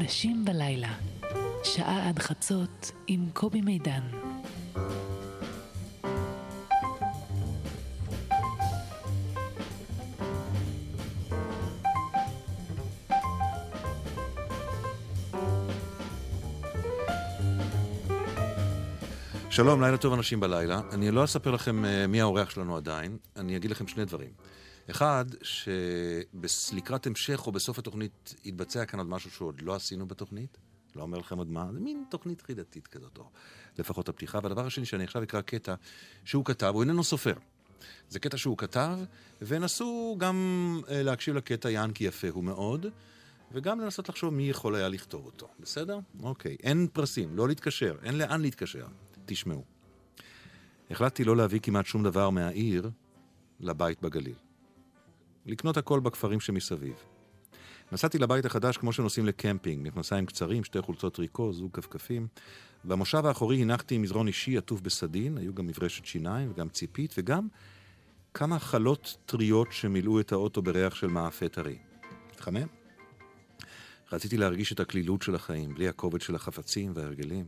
אנשים בלילה, שעה עד חצות עם קובי מידן. שלום, לילה טוב אנשים בלילה. אני לא אספר לכם אה, מי האורח שלנו עדיין, אני אגיד לכם שני דברים. אחד, שלקראת המשך או בסוף התוכנית יתבצע כאן עוד משהו שעוד לא עשינו בתוכנית. לא אומר לכם עוד מה, זה מין תוכנית חידתית כזאת, או לפחות הפתיחה. והדבר השני, שאני עכשיו אקרא קטע שהוא כתב, הוא איננו סופר. זה קטע שהוא כתב, ונסו גם אה, להקשיב לקטע יענקי יפה הוא מאוד, וגם לנסות לחשוב מי יכול היה לכתוב אותו. בסדר? אוקיי. אין פרסים, לא להתקשר, אין לאן להתקשר. תשמעו. החלטתי לא להביא כמעט שום דבר מהעיר לבית בגליל. לקנות הכל בכפרים שמסביב. נסעתי לבית החדש כמו שנוסעים לקמפינג, מכנסיים קצרים, שתי חולצות טריקו, זוג כפכפים. במושב האחורי הנחתי מזרון אישי עטוף בסדין, היו גם מברשת שיניים וגם ציפית, וגם כמה חלות טריות שמילאו את האוטו בריח של מאפה טרי. התחמם? רציתי להרגיש את הקלילות של החיים, בלי הכובד של החפצים וההרגלים.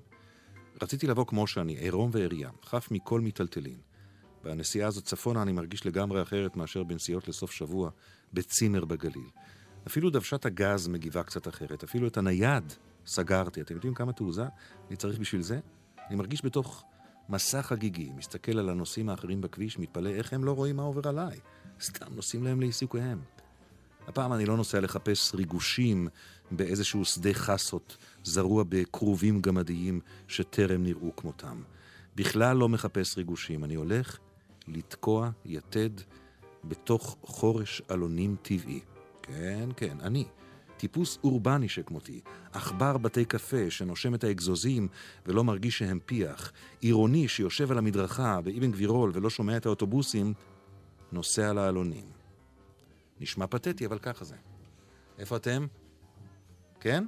רציתי לבוא כמו שאני, עירום ועריה, חף מכל מיטלטלין. בנסיעה הזאת צפונה אני מרגיש לגמרי אחרת מאשר בנסיעות לסוף שבוע בצימר בגליל. אפילו דוושת הגז מגיבה קצת אחרת, אפילו את הנייד סגרתי. אתם יודעים כמה תעוזה אני צריך בשביל זה? אני מרגיש בתוך מסע חגיגי, מסתכל על הנוסעים האחרים בכביש, מתפלא איך הם לא רואים מה עובר עליי. סתם נוסעים להם לעיסוקיהם. הפעם אני לא נוסע לחפש ריגושים באיזשהו שדה חסות זרוע בכרובים גמדיים שטרם נראו כמותם. בכלל לא מחפש ריגושים, אני הולך לתקוע יתד בתוך חורש אלונים טבעי. כן, כן, אני. טיפוס אורבני שכמותי, עכבר בתי קפה שנושם את האגזוזים ולא מרגיש שהם פיח, עירוני שיושב על המדרכה באבן גבירול ולא שומע את האוטובוסים, נוסע לאלונים. נשמע פתטי, אבל ככה זה. איפה אתם? כן?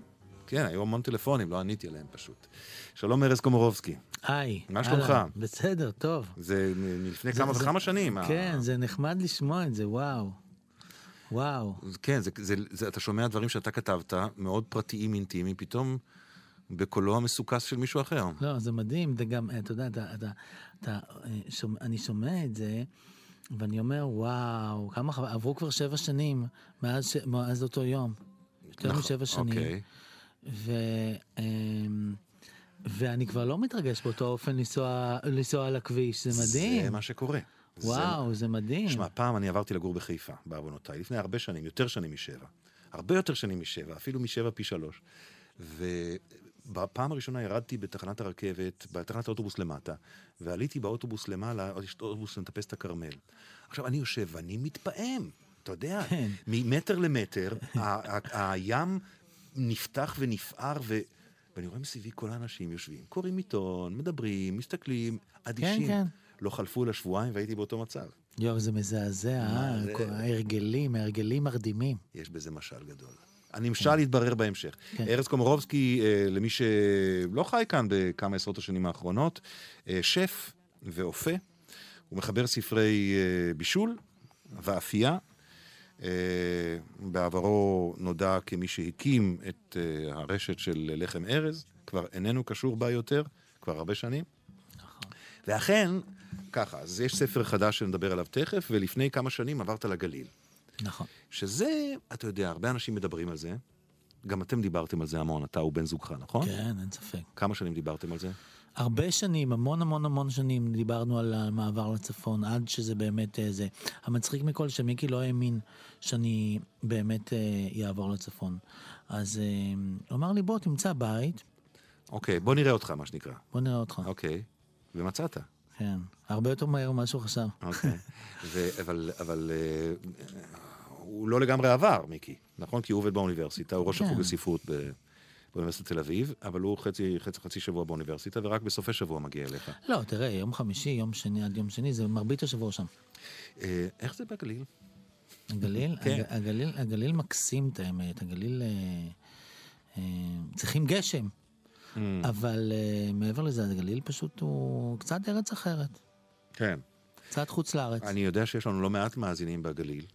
כן, היו המון טלפונים, לא עניתי עליהם פשוט. שלום ארז קומורובסקי. היי. מה שלומך? בסדר, טוב. זה מלפני כמה וכמה שנים. כן, זה נחמד לשמוע את זה, וואו. וואו. כן, זה, זה, זה, אתה שומע דברים שאתה כתבת, מאוד פרטיים, אינטימיים, פתאום בקולו המסוכס של מישהו אחר. לא, זה מדהים, זה גם, אתה יודע, אתה, אתה, אתה, שומע, אני שומע את זה, ואני אומר, וואו, כמה חבל, עברו כבר שבע שנים מאז, ש, מאז אותו יום. יותר נכון, משבע שנים. אוקיי. ו... אמ, ואני כבר לא מתרגש באותו אופן לנסוע, לנסוע על הכביש, זה מדהים. זה מה שקורה. וואו, זה, זה מדהים. שמע, פעם אני עברתי לגור בחיפה, בעוונותיי, לפני הרבה שנים, יותר שנים משבע. הרבה יותר שנים משבע, אפילו משבע פי שלוש. ובפעם הראשונה ירדתי בתחנת הרכבת, בתחנת האוטובוס למטה, ועליתי באוטובוס למעלה, יש אוטובוס שמטפס את הכרמל. עכשיו, אני יושב ואני מתפעם. אתה יודע, כן. ממטר למטר, הים נפתח ונפער, ו... ואני רואה מסביבי כל האנשים יושבים, קוראים עיתון, מדברים, מסתכלים, אדישים. כן, כן. לא חלפו לה שבועיים והייתי באותו מצב. יואו, זה מזעזע, אה? ההרגלים, ההרגלים מרדימים. יש בזה משל גדול. הנמשל יתברר בהמשך. כן. ארז קומורובסקי, אה, למי שלא חי כאן בכמה עשרות השנים האחרונות, אה, שף ואופה, הוא מחבר ספרי בישול ואפייה, בעברו נודע כמי שהקים את uh, הרשת של לחם ארז, כבר איננו קשור בה יותר, כבר הרבה שנים. נכון. ואכן, ככה, אז יש ספר חדש שנדבר עליו תכף, ולפני כמה שנים עברת לגליל. נכון. שזה, אתה יודע, הרבה אנשים מדברים על זה. גם אתם דיברתם על זה המון, אתה ובן זוגך, נכון? כן, אין ספק. כמה שנים דיברתם על זה? הרבה שנים, המון המון המון שנים דיברנו על המעבר לצפון, עד שזה באמת אה, זה. המצחיק מכל שמיקי לא האמין שאני באמת אעבור אה, לצפון. אז אה, הוא אמר לי, בוא תמצא בית. אוקיי, בוא נראה אותך, מה שנקרא. בוא נראה אותך. אוקיי, ומצאת. כן, הרבה יותר מהר ממה שהוא חשב. אוקיי, אבל, אבל הוא לא לגמרי עבר, מיקי, נכון? כי הוא עובד באוניברסיטה, הוא ראש החוג כן. לספרות ב... באוניברסיטת תל אביב, אבל הוא חצי, חצי, חצי שבוע באוניברסיטה, ורק בסופי שבוע מגיע אליך. לא, תראה, יום חמישי, יום שני עד יום שני, זה מרבית השבוע שם. אה, איך זה בגליל? הגליל? כן. הגליל, הגליל מקסים את האמת, הגליל... אה, אה, צריכים גשם. Mm. אבל uh, מעבר לזה, הגליל פשוט הוא קצת ארץ אחרת. כן. קצת חוץ לארץ. אני יודע שיש לנו לא מעט מאזינים בגליל.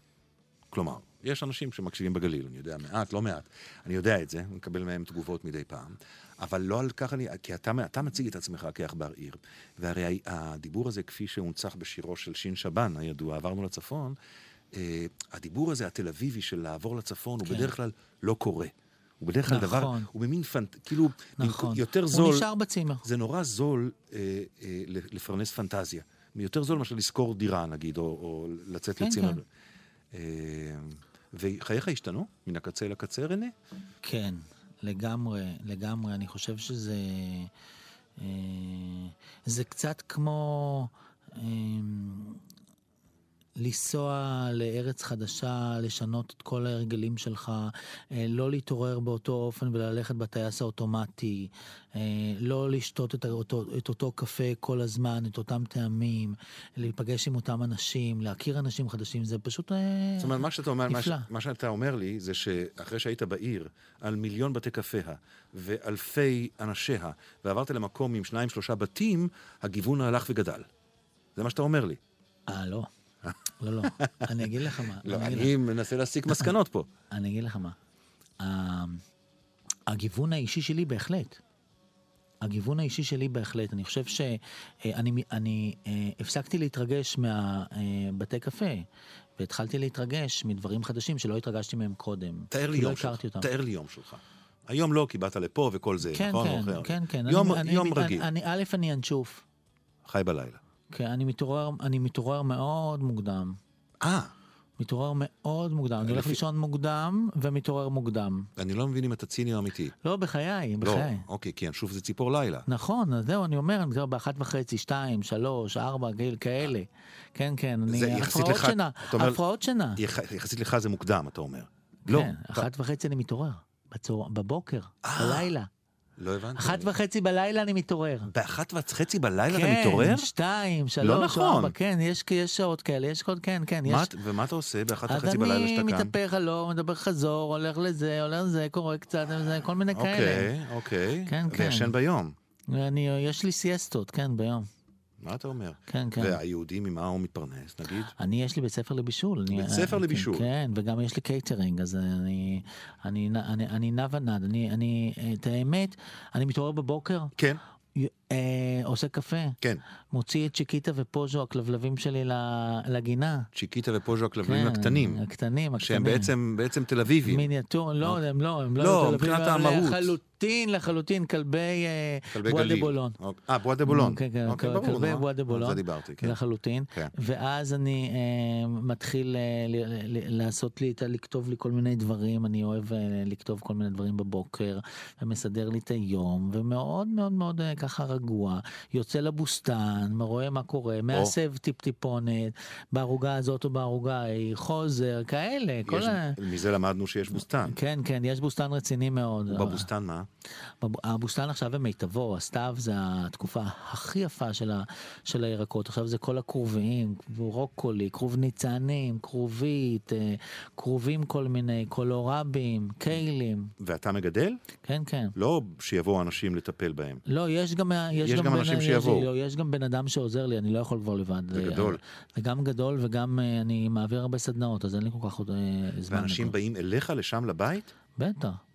כלומר, יש אנשים שמקשיבים בגליל, אני יודע מעט, לא מעט. אני יודע את זה, אני מקבל מהם תגובות מדי פעם. אבל לא על כך אני, כי אתה, אתה מציג את עצמך כעכבר עיר. והרי הדיבור הזה, כפי שהונצח בשירו של שין שבן, הידוע, עברנו לצפון, אה, הדיבור הזה, התל אביבי של לעבור לצפון, כן. הוא בדרך כלל לא קורה. הוא בדרך כלל נכון. דבר, הוא במין פנט... כאילו, נכון. יותר זול. הוא נשאר בצימר. זה נורא זול אה, אה, לפרנס פנטזיה. יותר זול מאשר לשכור דירה, נגיד, או, או לצאת כן, לצימר. כן. אה, וחייך השתנו מן הקצה אל הקצה, רנה? כן, לגמרי, לגמרי. אני חושב שזה... אה, זה קצת כמו... אה, לנסוע לארץ חדשה, לשנות את כל ההרגלים שלך, אה, לא להתעורר באותו אופן וללכת בטייס האוטומטי, אה, לא לשתות את אותו, את אותו קפה כל הזמן, את אותם טעמים, להיפגש עם אותם אנשים, להכיר אנשים חדשים, זה פשוט נפלא. זאת אומרת, מה שאתה אומר, מה, ש, מה שאתה אומר לי זה שאחרי שהיית בעיר, על מיליון בתי קפיה ואלפי אנשיה, ועברת למקום עם שניים שלושה בתים, הגיוון הלך וגדל. זה מה שאתה אומר לי. אה, לא. לא, לא, אני אגיד לך מה. לא, אני מנסה להסיק מסקנות פה. אני אגיד לך מה. הגיוון האישי שלי בהחלט. הגיוון האישי שלי בהחלט. אני חושב שאני אני, אה, הפסקתי להתרגש מהבתי אה, קפה, והתחלתי להתרגש מדברים חדשים שלא התרגשתי מהם קודם. תאר לי לא יום שלך. תאר לי יום שלך. היום לא, כי באת לפה וכל זה, כן, נכון? כן, כן, כן. יום, אני, יום אני, רגיל. אני, א', אני אנשוף. חי בלילה. כן, אני מתעורר, אני מתעורר מאוד מוקדם. אה. מתעורר מאוד מוקדם. אני הולך לישון מוקדם ומתעורר מוקדם. אני לא מבין אם אתה ציני או אמיתי. לא, בחיי, בחיי. לא, אוקיי, כי שוב זה ציפור לילה. נכון, אז זהו, אני אומר, אני באחת וחצי, שתיים, שלוש, ארבע, גיל כאלה. כן, כן, אני... הפרעות שינה, הפרעות שינה. יחסית לך זה מוקדם, אתה אומר. לא. כן, אחת וחצי אני מתעורר. בבוקר, אה. בלילה. לא הבנתי. אחת וחצי בלילה אני מתעורר. באחת וחצי בלילה כן, אתה מתעורר? כן, שתיים, שלוש, לא נכון. ארבע, כן, יש, יש שעות כאלה, יש עוד, כן, כן. יש... מה, ומה אתה עושה באחת וחצי בלילה שאתה כאן? אז אני מתהפך הלום, מדבר חזור, הולך לזה, הולך לזה, קורא קצת, זה, כל מיני אוקיי, כאלה. אוקיי, אוקיי. כן, כן. וישן ביום. אני, יש לי סיאסטות, כן, ביום. מה אתה אומר? כן, כן. והיהודי ממה הוא מתפרנס, נגיד? אני, יש לי בית ספר לבישול. בית אני, ספר אני, לבישול. כן, וגם יש לי קייטרינג, אז אני, אני, אני, אני נע ונד. אני, אני, את האמת, אני מתעורר בבוקר. כן. אה, עושה קפה. כן. מוציא את צ'יקיטה ופוז'ו, הכלבלבים שלי לגינה. צ'יקיטה ופוז'ו, הכלבלבים כן, הקטנים. הקטנים, הקטנים. שהם בעצם, בעצם תל אביבים. מיניאטור, לא, לא, הם לא, הם לא, לא מבחינת המהות. לחלוטין, לחלוטין, כלבי, אה, כלבי דה בולון. אה, בואה דה בולון. כן, כן, אוקיי, ברור, כלבי בואה דה בולון. על זה דיברתי, כן. לחלוטין. כן. ואז אני אה, מתחיל אה, לעשות לי, לכתוב לי כל מיני דברים, אני אוהב אה, לכתוב כל מיני דברים בבוקר, ומסדר לי את היום, ומאוד מאוד מאוד אה, ככה רגוע. יוצא לבוסתן, רואה מה קורה, מעשב טיפ-טיפונת, בערוגה הזאת או בערוגה ההיא, חוזר, כאלה. יש, כל ה... מזה למדנו שיש בוסתן. כן, כן, יש בוסתן רציני מאוד. ובבוסתן מה? הבוסתן עכשיו במיטבו, הסתיו זה התקופה הכי יפה של, ה, של הירקות. עכשיו זה כל הכרוביים, רוקולי, כרוב ניצנים, כרובית, אה, כרובים כל מיני, קולורבים, קיילים. ואתה מגדל? כן, כן. לא שיבואו אנשים לטפל בהם. לא, יש גם... יש, יש גם, גם אנשים שיבואו. לא, יש גם בן אדם שעוזר לי, אני לא יכול כבר לבד. זה גדול. זה גם גדול וגם אה, אני מעביר הרבה סדנאות, אז אין לי כל כך עוד אה, זמן. ואנשים באים אליך לשם לבית? בטח.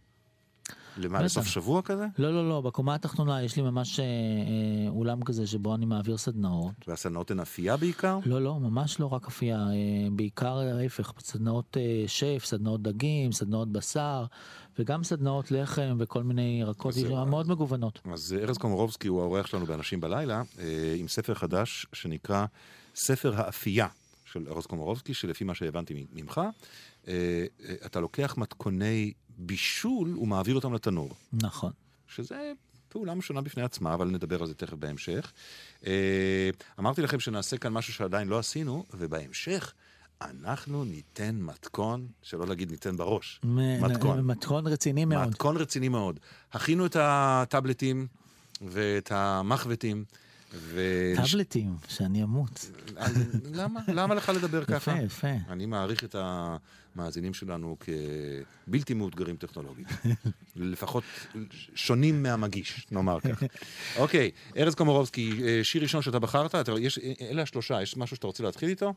למה, לסוף שבוע כזה? לא, לא, לא, בקומה התחתונה יש לי ממש אה, אה, אולם כזה שבו אני מעביר סדנאות. והסדנאות הן אפייה בעיקר? לא, לא, ממש לא רק אפייה, אה, בעיקר ההפך, סדנאות אה, שף, סדנאות דגים, סדנאות בשר, וגם סדנאות לחם וכל מיני ירקות מאוד מגוונות. אז ארז קומורובסקי הוא האורח שלנו באנשים בלילה, אה, עם ספר חדש שנקרא ספר האפייה של ארז קומורובסקי, שלפי מה שהבנתי ממך, אה, אה, אתה לוקח מתכוני בישול ומעביר אותם לתנור. נכון. שזה פעולה משונה בפני עצמה, אבל נדבר על זה תכף בהמשך. אמרתי לכם שנעשה כאן משהו שעדיין לא עשינו, ובהמשך אנחנו ניתן מתכון, שלא להגיד ניתן בראש, מתכון. מתכון רציני מאוד. מתכון רציני מאוד. הכינו את הטאבלטים ואת המחבטים. ו... טאבלטים, שאני אמות. למה? למה לך לדבר ככה? יפה, יפה. אני מעריך את המאזינים שלנו כבלתי מאותגרים טכנולוגית. לפחות שונים מהמגיש, נאמר כך. אוקיי, ארז קומורובסקי, שיר ראשון שאתה בחרת, יש, אלה השלושה, יש משהו שאתה רוצה להתחיל איתו?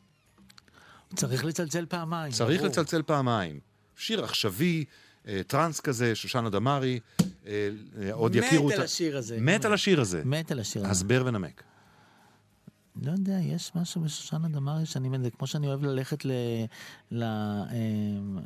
צריך לצלצל פעמיים. צריך ברור. לצלצל פעמיים. שיר עכשווי, אה, טראנס כזה, שושנה דמארי, אה, אה, עוד מת יכירו על השיר הזה. מת על השיר הזה. מת על השיר הזה. הסבר ונמק. לא יודע, יש משהו בשושנה דמארי שאני, זה כמו שאני אוהב ללכת ל... ל אמ,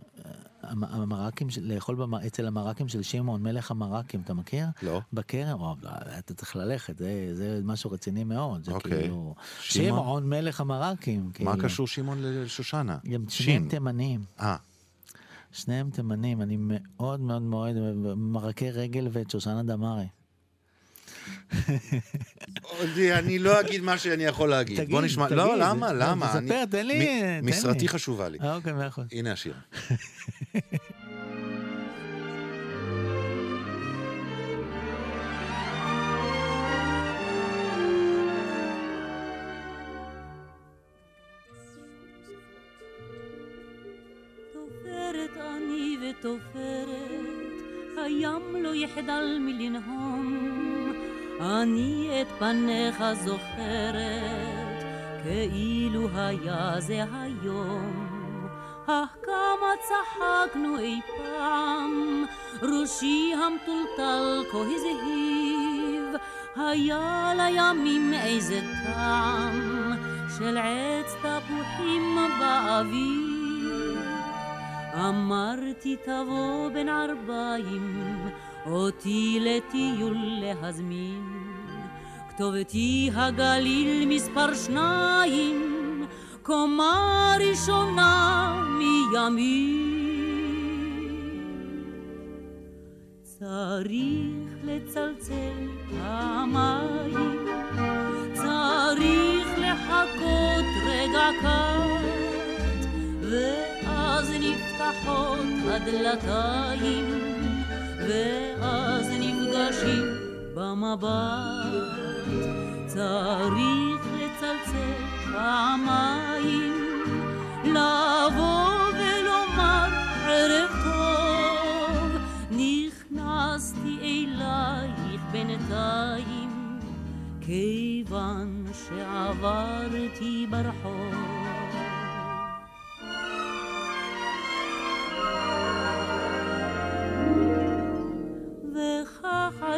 המ- המרקים, לאכול אצל המרקים של שמעון, מלך המרקים, אתה מכיר? לא. בכרם, לא, אתה צריך ללכת, זה, משהו רציני מאוד. זה אוקיי. כאילו... שמעון? מלך המרקים. מה כאילו. קשור שמעון לשושנה? הם שניהם. תימנים. אה, שניהם תימנים, אני מאוד מאוד מאוד מרקי רגל ואת שושנה דמארי. אודי, אני לא אגיד מה שאני יכול להגיד. תגיד, בוא נשמע. תגיד. לא, למה? לא, למה? תספר, תן לי, תן לי. משרתי חשובה לי. אה, אוקיי, מאה אחוז. הנה השיר. תופרת אני ותופרת, הים לא יחדל מלנהום. אני את פניך זוכרת, כאילו היה זה היום. אך כמה צחקנו אי פעם, ראשי המטולטל כה הזהיב, היה לימים איזה טעם של עץ תפוחים באוויר. אמרתי תבוא בין ערביים, אותי לטיול להזמין. כתובתי הגליל מספר שניים, קומה ראשונה מימין. צריך לצלצל פעמיים, צריך לחכות רגע קט, ואז נפתחות הדלתיים, ואז נפגשים במבט. צריך לצלצל פעמיים, לבוא ולומר ערב טוב, נכנסתי אלייך בינתיים, כיוון שעברתי ברחוב.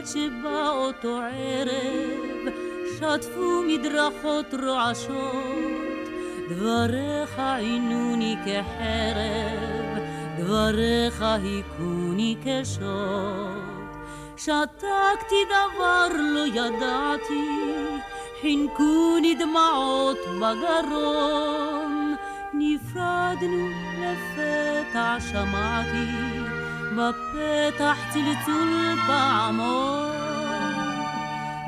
עד שבא אותו ערב, שטפו מדרכות רועשות, דבריך עינוני כחרב, דבריך היכוני כשוט. שתקתי דבר לא ידעתי, חינקוני דמעות בגרון, נפרדנו לפתע שמעתי, בפתח צלצול פעמון.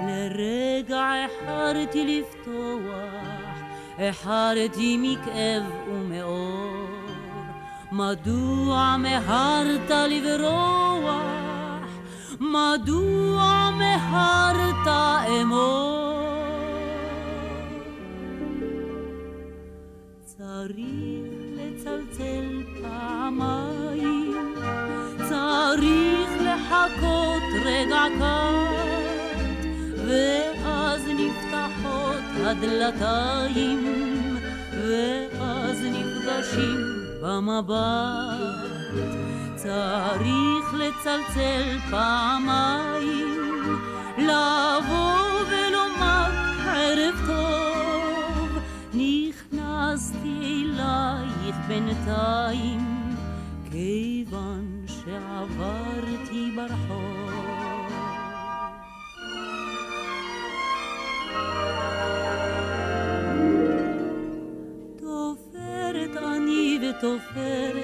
לרגע החרתי לפתוח, החרתי מכאב ומאור. מדוע מהרת לברוח? מדוע מהרת אמור? צריך לצלצל פעמיים, לחכות רגע קט, ואז נפתחות הדלתיים, ואז נפגשים במבט. צריך לצלצל פעמיים, לבוא ולומר ערב טוב, נכנסתי אלייך בינתיים, כיוון שעברתי ברחוב. תופרת אני ותופרת,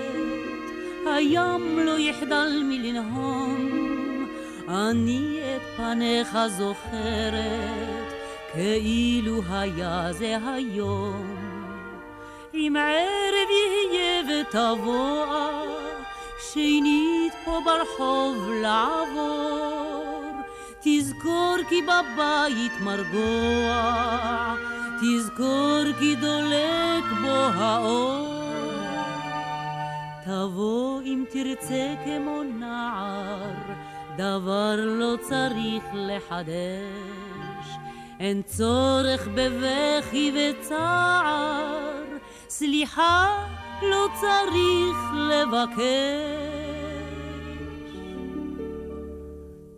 הים לא יחדל מלנהום, אני את פניך זוכרת, כאילו היה זה היום. אם ערב יהיה ותבוא, שנית פה ברחוב לעבור, תזכור כי בבית מרגוע, תזכור כי דולק בו האור. תבוא אם תרצה כמו נער, דבר לא צריך לחדש. אין צורך בבכי וצער, סליחה לא צריך לבקש.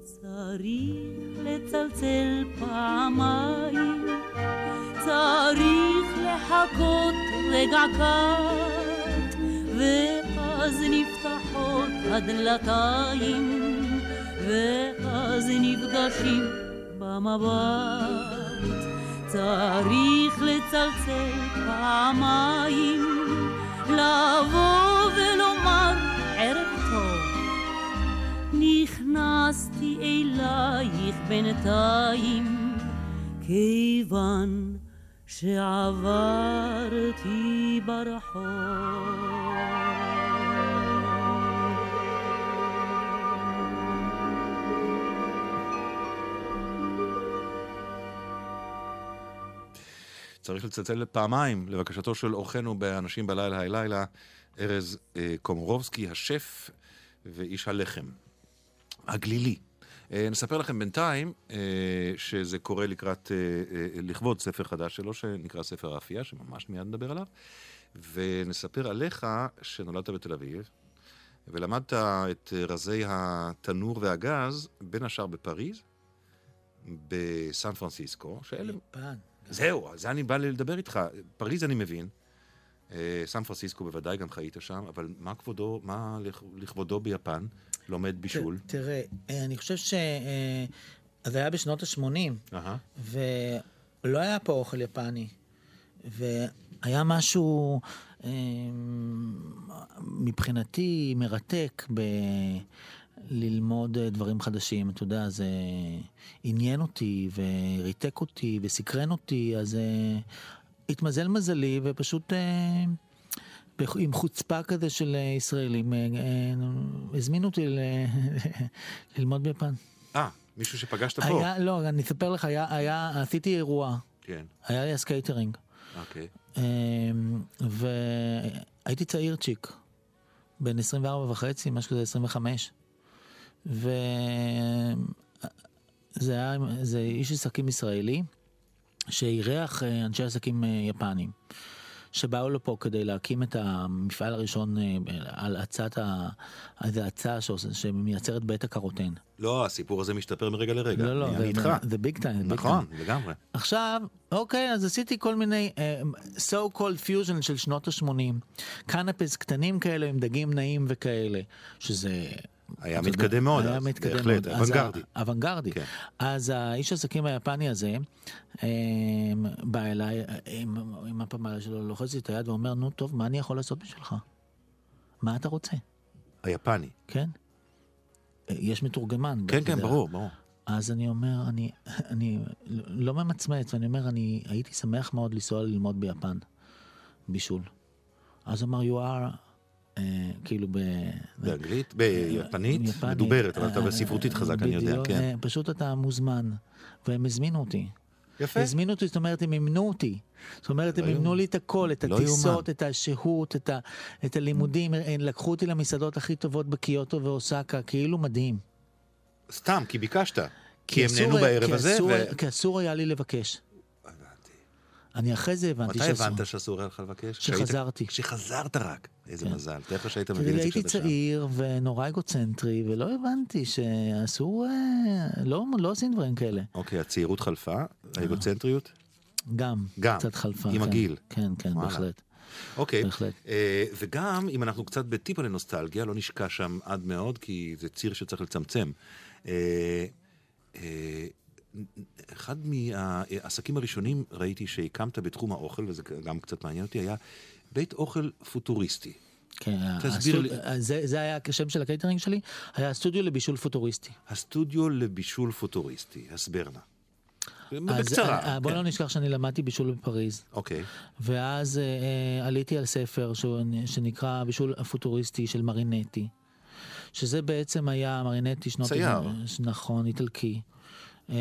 צריך לצלצל פעמיים, צריך לחכות רגע קט, ואז נפתחות הדלתיים, ואז נפגשים במבט. צריך לצלצל פעמיים, לבוא ולומר ערב טוב. נכנסתי אלייך בינתיים, כיוון שעברתי ברחוב. צריך לצלצל פעמיים לבקשתו של אורחנו באנשים בלילה הלילה, ארז אה, קומורובסקי, השף ואיש הלחם. הגלילי. אה, נספר לכם בינתיים אה, שזה קורה לקראת, אה, אה, לכבוד ספר חדש שלו, שנקרא ספר האפייה, שממש מיד נדבר עליו. ונספר עליך שנולדת בתל אביב, ולמדת את רזי התנור והגז, בין השאר בפריז, בסן פרנסיסקו, שאלה... יפן. זהו, על זה אני בא לדבר איתך. פריז אני מבין, אה, סן פרנסיסקו בוודאי גם חיית שם, אבל מה כבודו, מה לכ- לכבודו ביפן? לומד בישול? ת- תראה, אה, אני חושב ש... אה, זה היה בשנות ה-80, אהה. ולא היה פה אוכל יפני. והיה משהו אה, מבחינתי מרתק ב... ללמוד אה, דברים חדשים, אתה יודע, זה עניין אותי וריתק אותי וסקרן אותי, אז אה, התמזל מזלי ופשוט בח- עם חוצפה כזה של ישראלים, אה, אה, הזמינו אותי ל... ללמוד ביפן. אה, מישהו שפגשת פה? היה, לא, אני אספר לך, היה, היה, עשיתי אירוע, כן, היה לי את הקייטרינג, אוקיי. אמ, והייתי צעיר צ'יק, בן 24 וחצי, משהו כזה 25, וזה היה, זה איש עסקים ישראלי, שאירח אה, אנשי עסקים אה, יפנים. שבאו לפה כדי להקים את המפעל הראשון אה, על הצעת ה... איזה הצעה שעושה- שמייצרת בית הקרוטן. לא, הסיפור הזה משתפר מרגע לרגע. לא, לא, אני איתך. זה ביג טיים. נכון, לגמרי. עכשיו, אוקיי, אז עשיתי כל מיני uh, so called fusion של שנות ה-80. קנאפס קטנים כאלה עם דגים נעים וכאלה, שזה... היה אתה יודע, מתקדם מאוד היה אז, מתקדם בהחלט, מאוד. אוונגרדי. אוונגרדי. כן. אז האיש העסקים היפני הזה um, בא אליי עם, עם הפמלה שלו, לוחץ לי את היד ואומר, נו טוב, מה אני יכול לעשות בשבילך? מה אתה רוצה? היפני. כן? יש מתורגמן. כן, כן. ברור, ברור. אז אני אומר, אני, אני לא ממצמץ, ואני אומר, אני הייתי שמח מאוד לנסוע ללמוד ביפן, בישול. אז הוא אמר, you are, כאילו ב... באנגלית? ביפנית? יפנית. מדוברת, אבל אתה אה, בספרותית חזק, אני יודע, כן. אה, פשוט אתה מוזמן, והם הזמינו אותי. יפה. הזמינו אותי, זאת אומרת, הם מימנו אותי. זאת אומרת, הם לא יאומן. לי את הכל, את לא הטיסות. את השהות, את, ה, את הלימודים, הם לקחו אותי למסעדות הכי טובות בקיוטו ואוסקה, כאילו מדהים. סתם, כי ביקשת. כי הם נהנו בערב הזה, כי אסור היה לי לבקש. אני אחרי זה הבנתי מתי שאסור. הבנת שאסור היה לך לבקש? שחזרתי. כשחזרת רק. איזה כן. מזל. לך שהיית מבין את זה הייתי כשאתה שם. צעיר ונורא אגוצנטרי, ולא הבנתי שאסור, אה, לא, לא עושים דברים כאלה. אוקיי, הצעירות חלפה, האגוצנטריות? גם, גם, קצת חלפה. עם כן. הגיל. כן, כן, וואלה. בהחלט. אוקיי. בהחלט. אה, וגם, אם אנחנו קצת בטיפה לנוסטלגיה, לא נשקע שם עד מאוד, כי זה ציר שצריך לצמצם. אה, אה, אחד מהעסקים הראשונים ראיתי שהקמת בתחום האוכל, וזה גם קצת מעניין אותי, היה בית אוכל פוטוריסטי. כן, תסביר הסטוד- לי. זה, זה היה השם של הקייטרינג שלי, היה הסטודיו לבישול פוטוריסטי. הסטודיו לבישול פוטוריסטי, הסבר נא. בקצרה. אה, בוא כן. לא נשכח שאני למדתי בישול בפריז. אוקיי, ואז אה, אה, עליתי על ספר שנקרא הבישול הפוטוריסטי של מרינטי, שזה בעצם היה מרינטי שנות... צייר. נכון, איטלקי. אה,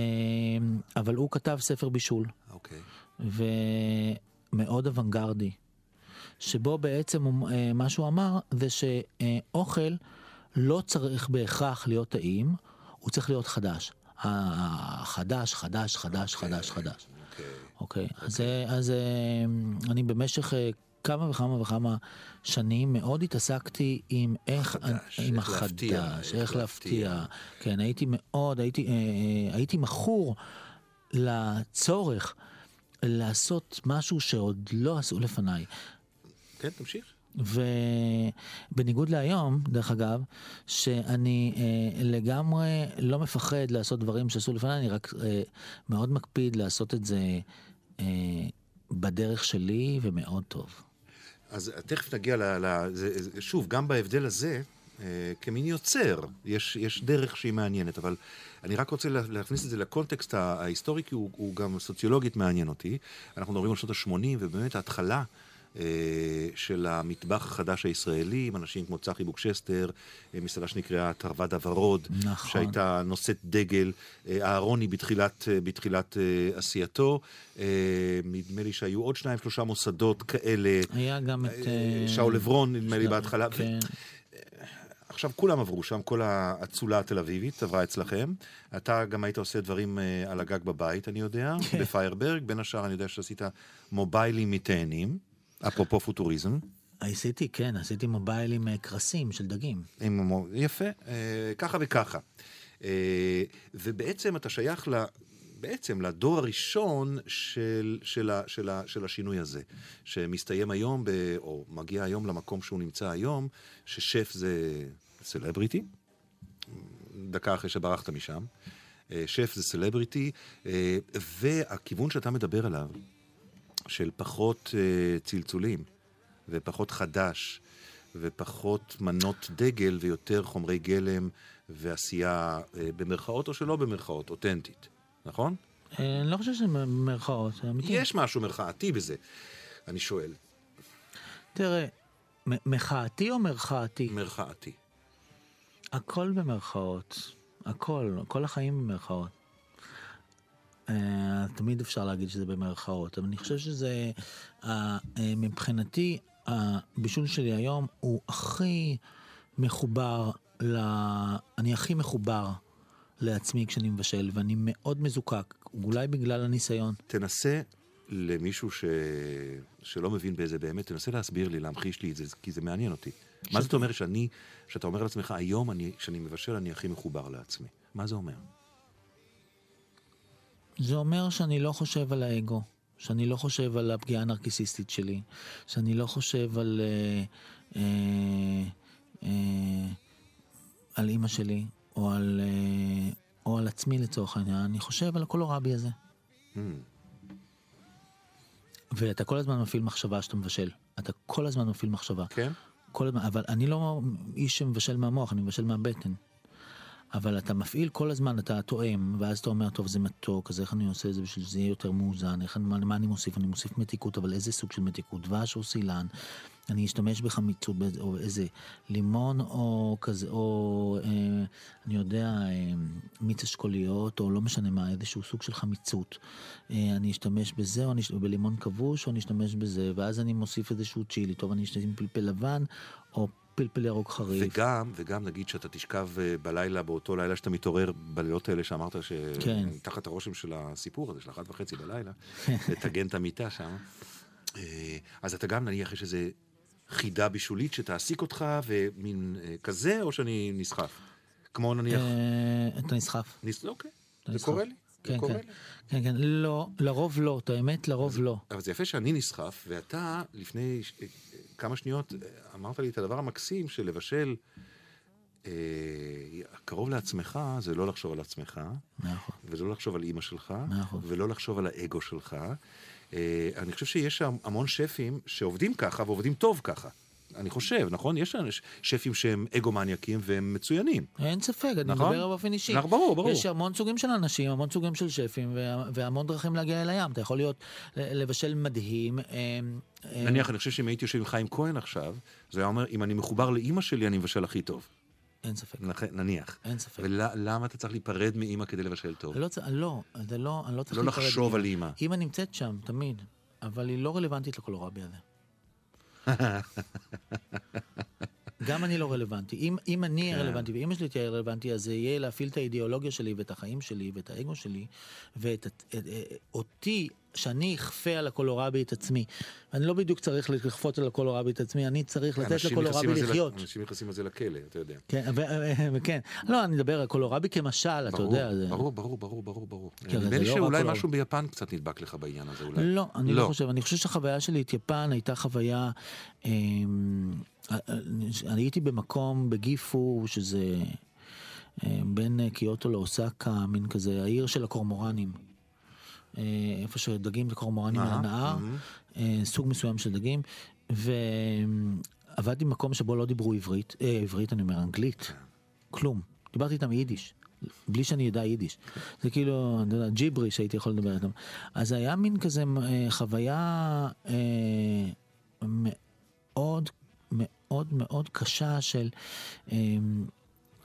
אבל הוא כתב ספר בישול, אוקיי. ומאוד אוונגרדי, שבו בעצם אה, מה שהוא אמר זה שאוכל לא צריך בהכרח להיות טעים, הוא צריך להיות חדש. החדש, חדש, חדש, חדש, חדש. אוקיי. אוקיי, אז, אה, אז אה, אני במשך אה, כמה וכמה וכמה שנים מאוד התעסקתי עם איך, חדש, עם איך להפתיע, החדש, איך איך להפתיע. להפתיע. כן, הייתי מאוד, הייתי, אה, אה, הייתי מכור לצורך לעשות משהו שעוד לא עשו לפניי. כן, תמשיך. ובניגוד להיום, דרך אגב, שאני אה, לגמרי לא מפחד לעשות דברים שעשו לפניי, אני רק אה, מאוד מקפיד לעשות את זה אה, בדרך שלי ומאוד טוב. אז תכף נגיע ל... ל זה, שוב, גם בהבדל הזה, אה, כמין יוצר, יש, יש דרך שהיא מעניינת, אבל אני רק רוצה לה- להכניס את זה לקונטקסט ההיסטורי, כי הוא, הוא גם סוציולוגית מעניין אותי. אנחנו מדברים על שנות ה-80, ובאמת ההתחלה של המטבח החדש הישראלי, עם אנשים כמו צחי בוקששתר, אה, מסעדה שנקראה תרווד הוורוד, נכון. שהייתה נושאת דגל, אה, אהרוני בתחילת, אה, בתחילת אה, עשייתו. אה, נדמה לי שהיו עוד שניים, שלושה מוסדות כאלה. היה גם את... אה, אה, שאול עברון, נדמה לי בהתחלה. כן. עכשיו כולם עברו שם, כל האצולה התל אביבית עברה אצלכם. אתה גם היית עושה דברים אה, על הגג בבית, אני יודע, כן. בפיירברג. בין השאר אני יודע שעשית מוביילים מתאנים, אפרופו פוטוריזם. עשיתי, כן, עשיתי מובייל עם אה, קרסים של דגים. עם, יפה, אה, ככה וככה. אה, ובעצם אתה שייך ל... בעצם לדור הראשון של, של, ה, של, ה, של השינוי הזה, שמסתיים היום, ב, או מגיע היום למקום שהוא נמצא היום, ששף זה סלבריטי, דקה אחרי שברחת משם. אה, שף זה סלבריטי, אה, והכיוון שאתה מדבר עליו, של פחות אה, צלצולים, ופחות חדש, ופחות מנות דגל, ויותר חומרי גלם, ועשייה אה, במרכאות או שלא במרכאות, אותנטית, נכון? אה, אני לא חושב שזה במרכאות, זה אמיתי. יש משהו מחאתי בזה, אני שואל. תראה, מחאתי או מרכאתי? מרכאתי. הכל במרכאות. הכל, כל החיים במרכאות. אה, תמיד אפשר להגיד שזה במרכאות, אבל אני חושב שזה, אה, אה, מבחינתי, הבישול שלי היום הוא הכי מחובר, ל... אני הכי מחובר לעצמי כשאני מבשל, ואני מאוד מזוקק, אולי בגלל הניסיון. תנסה למישהו ש... שלא מבין באיזה באמת, תנסה להסביר לי, להמחיש לי את זה, כי זה מעניין אותי. מה זאת אומרת שאני, שאתה אומר לעצמך, היום אני, כשאני מבשל, אני הכי מחובר לעצמי? מה זה אומר? זה אומר שאני לא חושב על האגו, שאני לא חושב על הפגיעה הנרקיסיסטית שלי, שאני לא חושב על, אה, אה, אה, על אימא שלי, או על, אה, או על עצמי לצורך העניין, אני חושב על הקולורבי הזה. Hmm. ואתה כל הזמן מפעיל מחשבה שאתה מבשל. אתה כל הזמן מפעיל מחשבה. כן? כל הזמן, אבל אני לא איש שמבשל מהמוח, אני מבשל מהבטן. אבל אתה מפעיל כל הזמן, אתה תואם, ואז אתה אומר, טוב, זה מתוק, אז איך אני עושה את זה בשביל שזה יהיה יותר מאוזן? איך, מה, מה אני מוסיף? אני מוסיף מתיקות, אבל איזה סוג של מתיקות? דבש או סילן? אני אשתמש בחמיצות, או איזה לימון או כזה, או אה, אני יודע, אה, מיץ אשכוליות, או לא משנה מה, איזשהו סוג של חמיצות. אה, אני אשתמש בזה, או אני, בלימון כבוש, או אני אשתמש בזה, ואז אני מוסיף איזשהו צ'ילי, טוב, אני אשתמש עם פלפל לבן, או פלפל ירוק חריף. וגם, וגם נגיד שאתה תשכב אה, בלילה, באותו לילה שאתה מתעורר, בלילות האלה שאמרת, כן. שתחת הרושם של הסיפור הזה, של אחת וחצי בלילה, לטגן את המיטה שם. אה, אז אתה גם, נניח, יש איזה חידה בישולית שתעסיק אותך, ומין אה, כזה, או שאני נסחף? כמו נניח... אתה נסחף. אוקיי, זה. קורה לי. כן, כן. כן, כן, לא, לרוב לא, את האמת, לרוב לא. אבל זה יפה שאני נסחף, ואתה לפני ש... כמה שניות אה, אמרת לי את הדבר המקסים של לבשל אה, קרוב לעצמך, זה לא לחשוב על עצמך, נכון. ולא לחשוב על אימא שלך, נכון. ולא לחשוב על האגו שלך. אה, אני חושב שיש המון שפים שעובדים ככה ועובדים טוב ככה. אני חושב, נכון? יש שפים שהם אגו-מניאקים והם מצוינים. אין ספק, אני נכון? מדבר באופן אישי. נכון, ברור, ברור. יש המון סוגים של אנשים, המון סוגים של שפים, וה- והמון דרכים להגיע אל הים. אתה יכול להיות, לבשל מדהים. אה, אה, נניח, אני חושב שאם הייתי יושב עם חיים כהן עכשיו, זה היה אומר, אם אני מחובר לאימא שלי, אני מבשל הכי טוב. אין ספק, נח- נניח. אין ספק. ולמה אתה צריך להיפרד מאימא כדי לבשל טוב? לא, לא, זה לא, אני לא צריך לא להיפרד לחשוב מאמא. על אימא. אימא נמצאת שם, תמיד, אבל היא לא רלוונטית לקולורבי הזה. גם אני לא רלוונטי. אם, אם אני כן. רלוונטי ואימא שלי תהיה רלוונטי, אז זה יהיה להפעיל את האידיאולוגיה שלי ואת החיים שלי ואת האגו שלי ואת את, את, את, אותי שאני אכפה על הקולורבי את עצמי. אני לא בדיוק צריך לכפות על הקולורבי את עצמי, אני צריך לתת לקולורבי לחיות. אנשים נכנסים על זה לכלא, אתה יודע. כן, ו- כן. לא, אני מדבר על קולורבי כמשל, אתה יודע. ברור, ברור, ברור, ברור, ברור. כן, נדמה לי לא שאולי. משהו ביפן קצת נדבק לך בעניין הזה, אולי. לא, אני לא חושב. אני חושב שהחוויה שלי את יפן הייתה חוויה... אמ, אני הייתי במקום בגיפו, שזה בין אה, קיוטו לאוסקה, מין כזה, העיר של הקורמורנים. אה, איפה שדגים וקורמורנים על הנהר. אה, סוג מסוים של דגים, ועבדתי במקום שבו לא דיברו עברית, אה, עברית אני אומר אנגלית, כלום, דיברתי איתם יידיש, בלי שאני אדע יידיש, זה כאילו, אתה יודע, ג'יבריש הייתי יכול לדבר איתם, אז היה מין כזה אה, חוויה אה, מאוד מאוד מאוד קשה של אה,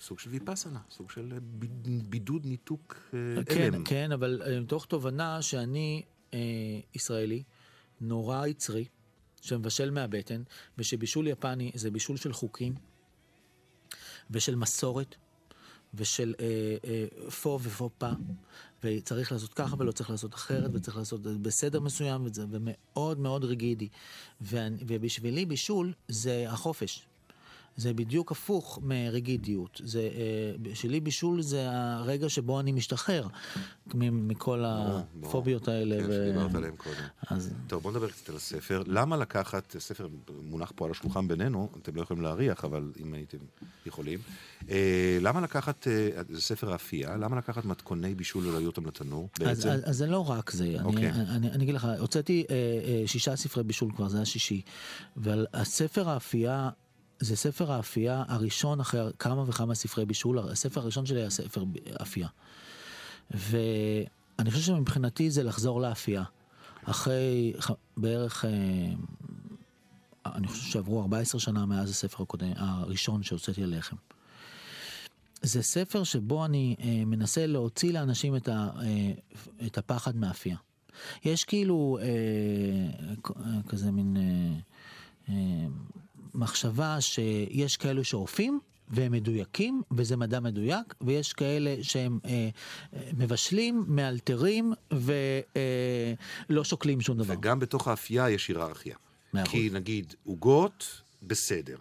סוג של ויפאסנה, סוג של אה, ביד- בידוד, ניתוק, אה, כן, הלם. כן, אבל אה, מתוך תובנה שאני אה, ישראלי, נורא יצרי, שמבשל מהבטן, ושבישול יפני זה בישול של חוקים, ושל מסורת, ושל אה, אה, פו ופו פה, וצריך לעשות ככה ולא צריך לעשות אחרת, וצריך לעשות בסדר מסוים, וזה ומאוד מאוד ריגידי. ובשבילי בישול זה החופש. זה בדיוק הפוך מריגידיות. זה, אה, בשבילי בישול זה הרגע שבו אני משתחרר מכל הפוביות האלה. כן, שדיברת עליהם קודם. טוב, בוא נדבר קצת על הספר. למה לקחת, ספר מונח פה על השולחן בינינו, אתם לא יכולים להריח, אבל אם הייתם יכולים. אה, למה לקחת, אה, זה ספר האפייה, למה לקחת מתכוני בישול ולהביא אותם לתנור בעצם? אז, אז זה לא רק זה, אני, אוקיי. אני, אני, אני אגיד לך, הוצאתי שישה ספרי בישול כבר, זה השישי, והספר האפייה, זה ספר האפייה הראשון אחרי כמה וכמה ספרי בישול, הספר הראשון שלי היה ספר אפייה. ואני חושב שמבחינתי זה לחזור לאפייה. אחרי בערך, אה, אני חושב שעברו 14 שנה מאז הספר הקודם, הראשון שהוצאתי על לחם. זה ספר שבו אני אה, מנסה להוציא לאנשים את, ה, אה, את הפחד מאפייה. יש כאילו אה, אה, כזה מין אה, אה, מחשבה שיש כאלו שאופים והם מדויקים וזה מדע מדויק ויש כאלה שהם אה, אה, מבשלים, מאלתרים ולא שוקלים שום דבר. וגם בתוך האפייה יש היררכיה. מאה אחוז. כי נגיד, עוגות, בסדר.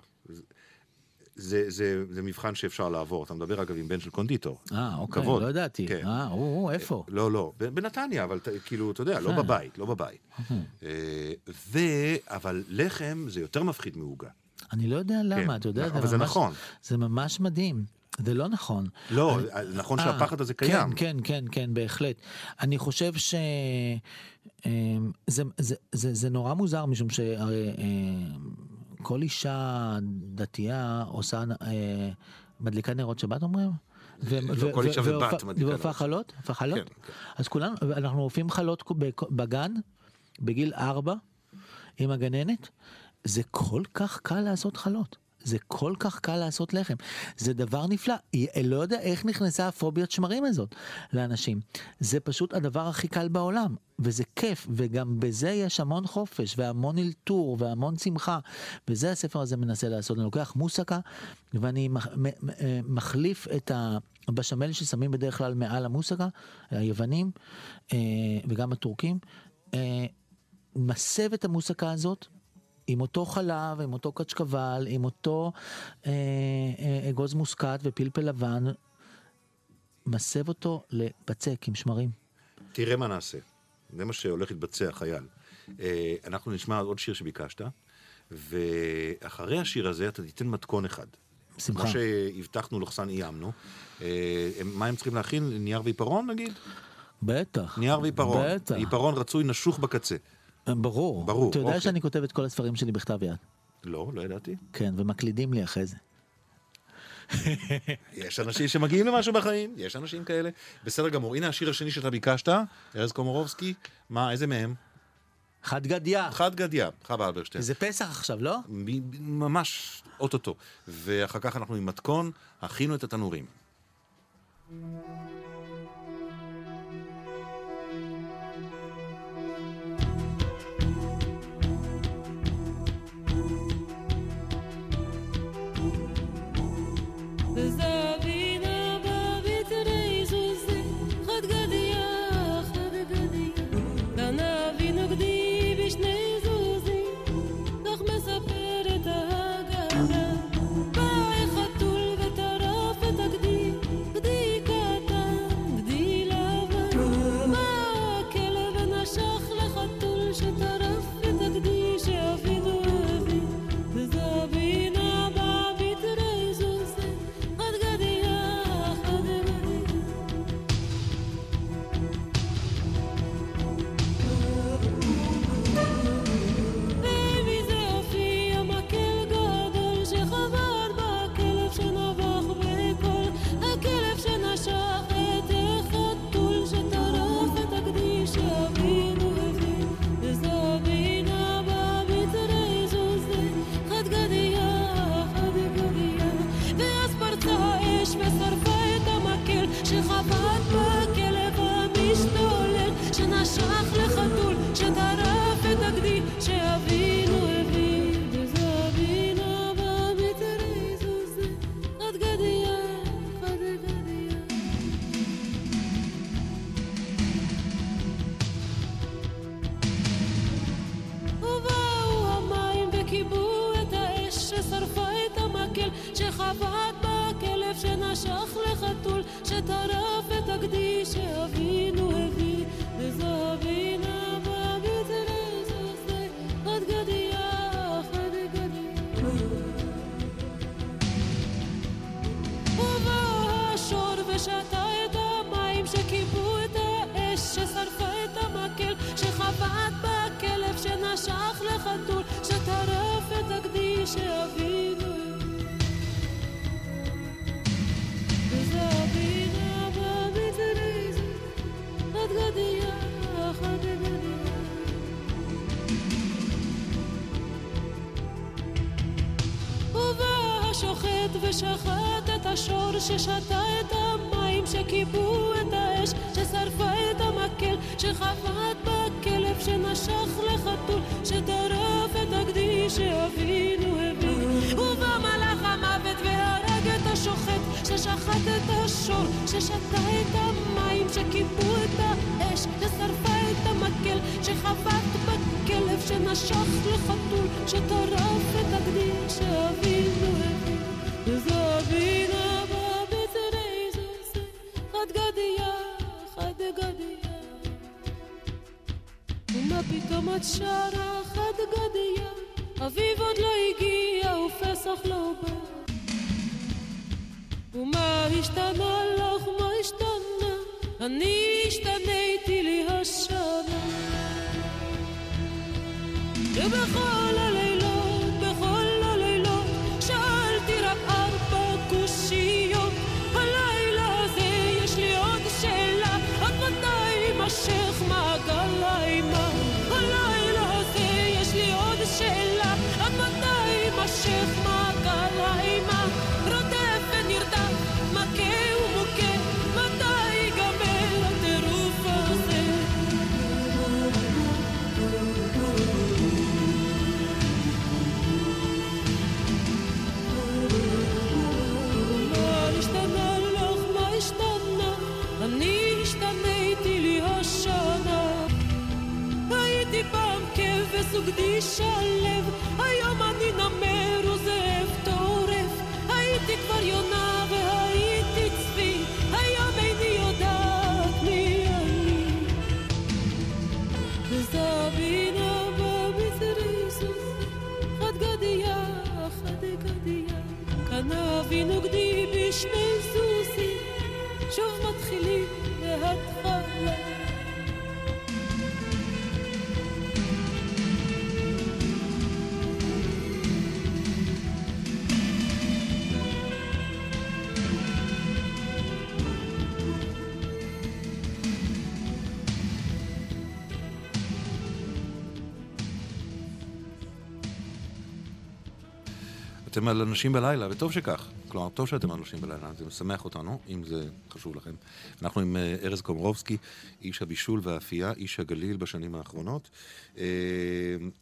זה, זה, זה מבחן שאפשר לעבור. אתה מדבר אגב עם בן של קונדיטור. אה, אוקיי, כבוד. לא ידעתי. כן. אה, הוא, הוא, איפה? לא, לא, בנתניה, אבל כאילו, אתה יודע, לא אה. בבית, לא בבית. אה, ו... אבל לחם זה יותר מפחיד מעוגה. אני לא יודע למה, כן, אתה יודע, אבל זה ממש- נכון. זה ממש מדהים. זה לא נכון. לא, אני- נכון אה, שהפחד הזה כן, קיים. כן, כן, כן, בהחלט. אני חושב ש... אמ, זה, זה, זה, זה נורא מוזר, משום שהרי אמ, כל אישה דתייה עושה, אה, מדליקה נרות שבת אומרים? לא כל אישה ובת מדליקה נרות. חלות? הופעה חלות? כן, כן. אז כולנו, אנחנו עופים חלות בגן, בגיל ארבע, עם הגננת. זה כל כך קל לעשות חלות. זה כל כך קל לעשות לחם. זה דבר נפלא. היא- לא יודע איך נכנסה הפוביית שמרים הזאת לאנשים. זה פשוט הדבר הכי קל בעולם, וזה כיף, וגם בזה יש המון חופש, והמון אלתור, והמון שמחה. וזה הספר הזה מנסה לעשות. אני לוקח מוסקה, ואני אה, מחליף את הבשמל ששמים בדרך כלל מעל המוסקה, היוונים, אה, וגם הטורקים. אה, מסב את המוסקה הזאת עם אותו חלב, עם אותו קצ'קבל, עם אותו אה, אה, אגוז מוסקת ופלפל לבן, מסב אותו לבצק עם שמרים. תראה מה נעשה. זה מה שהולך להתבצע, חייל. אה, אנחנו נשמע עוד שיר שביקשת, ואחרי השיר הזה אתה תיתן מתכון אחד. בשמחה. כמו שהבטחנו, לחסן איימנו. אה, מה הם צריכים להכין? נייר ועיפרון נגיד? בטח. נייר ועיפרון. בטח. עיפרון רצוי נשוך בקצה. ברור. ברור, אתה יודע אוקיי. שאני כותב את כל הספרים שלי בכתב יד. לא, לא ידעתי. כן, ומקלידים לי אחרי זה. יש אנשים שמגיעים למשהו בחיים, יש אנשים כאלה. בסדר גמור. הנה השיר השני שאתה ביקשת, ארז קומורובסקי. מה, איזה מהם? חד גדיא. חד גדיא, חווה אלברשטיין. זה פסח עכשיו, לא? ממש אוטוטו. ואחר כך אנחנו עם מתכון, הכינו את התנורים. Zavina המים שכיבו אתם על אנשים בלילה, וטוב שכך. כלומר, טוב שאתם על אנשים בלילה, זה משמח אותנו, אם זה חשוב לכם. אנחנו עם אה, ארז קומרובסקי, איש הבישול והאפייה, איש הגליל בשנים האחרונות.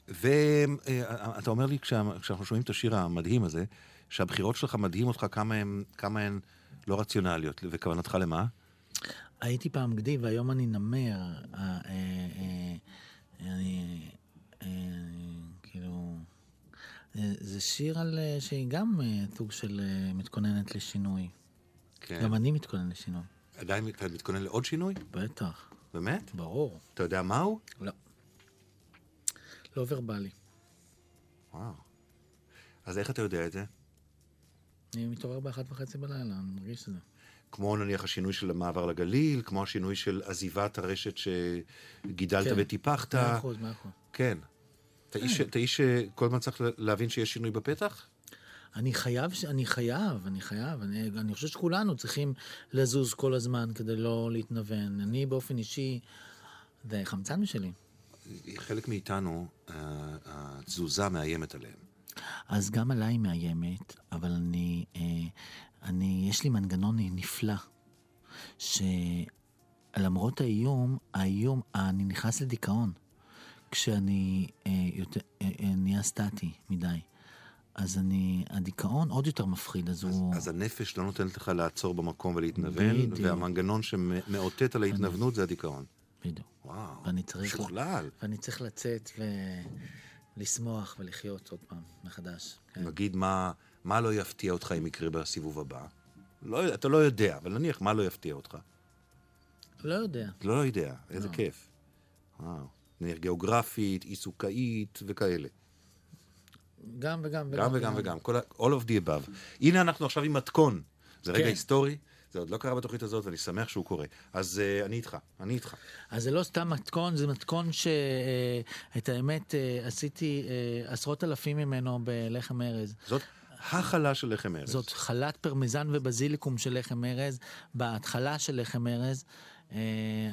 ואתה אומר לי, כשאנחנו שומעים את השיר המדהים הזה, שהבחירות שלך מדהים אותך כמה הן, כמה הן לא רציונליות, וכוונתך למה? הייתי פעם גדי והיום אני נמר. אה, אה, אה, אני... אה, זה שיר על... אה, שהיא גם אה, סוג של מתכוננת לשינוי. כן. גם אני מתכונן לשינוי. עדיין אתה מתכונן לעוד שינוי? בטח, באמת? ברור. אתה יודע מהו? לא. לא ורבלי. וואו. אז איך אתה יודע את זה? אני מתעורר באחת וחצי בלילה, אני מרגיש את זה. כמו נניח השינוי של המעבר לגליל, כמו השינוי של עזיבת הרשת שגידלת כן. וטיפחת. מאה אחוז, מאה אחוז. כן. אתה איש, איש שכל הזמן צריך להבין שיש שינוי בפתח? אני חייב, אני חייב, אני חייב. אני, אני חושב שכולנו צריכים לזוז כל הזמן כדי לא להתנוון. אני באופן אישי, זה חמצן שלי. חלק מאיתנו, אה, התזוזה מאיימת עליהם. אז גם עליי מאיימת, אבל אני, אה, אני, יש לי מנגנון נפלא, שלמרות האיום, האיום, אני נכנס לדיכאון, כשאני אה, יותר, אה, אה, נהיה סטטי מדי. אז אני, הדיכאון עוד יותר מפחיד, אז, אז, הוא... אז הנפש לא נותנת לך לעצור במקום ולהתנוון, בדיוק. והמנגנון שמאותת על ההתנוונות זה הדיכאון. בדיוק. וואו, ואני צריך... משוכלל. ואני צריך לצאת ו... לשמוח ולחיות עוד פעם, מחדש. כן. נגיד, מה, מה לא יפתיע אותך אם יקרה בסיבוב הבא? לא, אתה לא יודע, אבל נניח מה לא יפתיע אותך. לא יודע. לא יודע, איזה כיף. וואו. נניח גיאוגרפית, עיסוקאית וכאלה. גם וגם גם וגם וגם, כל ה- all of the above. הנה אנחנו עכשיו עם מתכון. זה רגע כן. היסטורי, זה עוד לא קרה בתוכנית הזאת, ואני שמח שהוא קורה. אז uh, אני איתך, אני איתך. אז זה לא סתם מתכון, זה מתכון שאת האמת אה, עשיתי אה, עשרות אלפים ממנו בלחם ארז. זאת החלה של לחם ארץ. זאת חלת פרמזן ובזיליקום של לחם ארז, בהתחלה של לחם ארז. אה,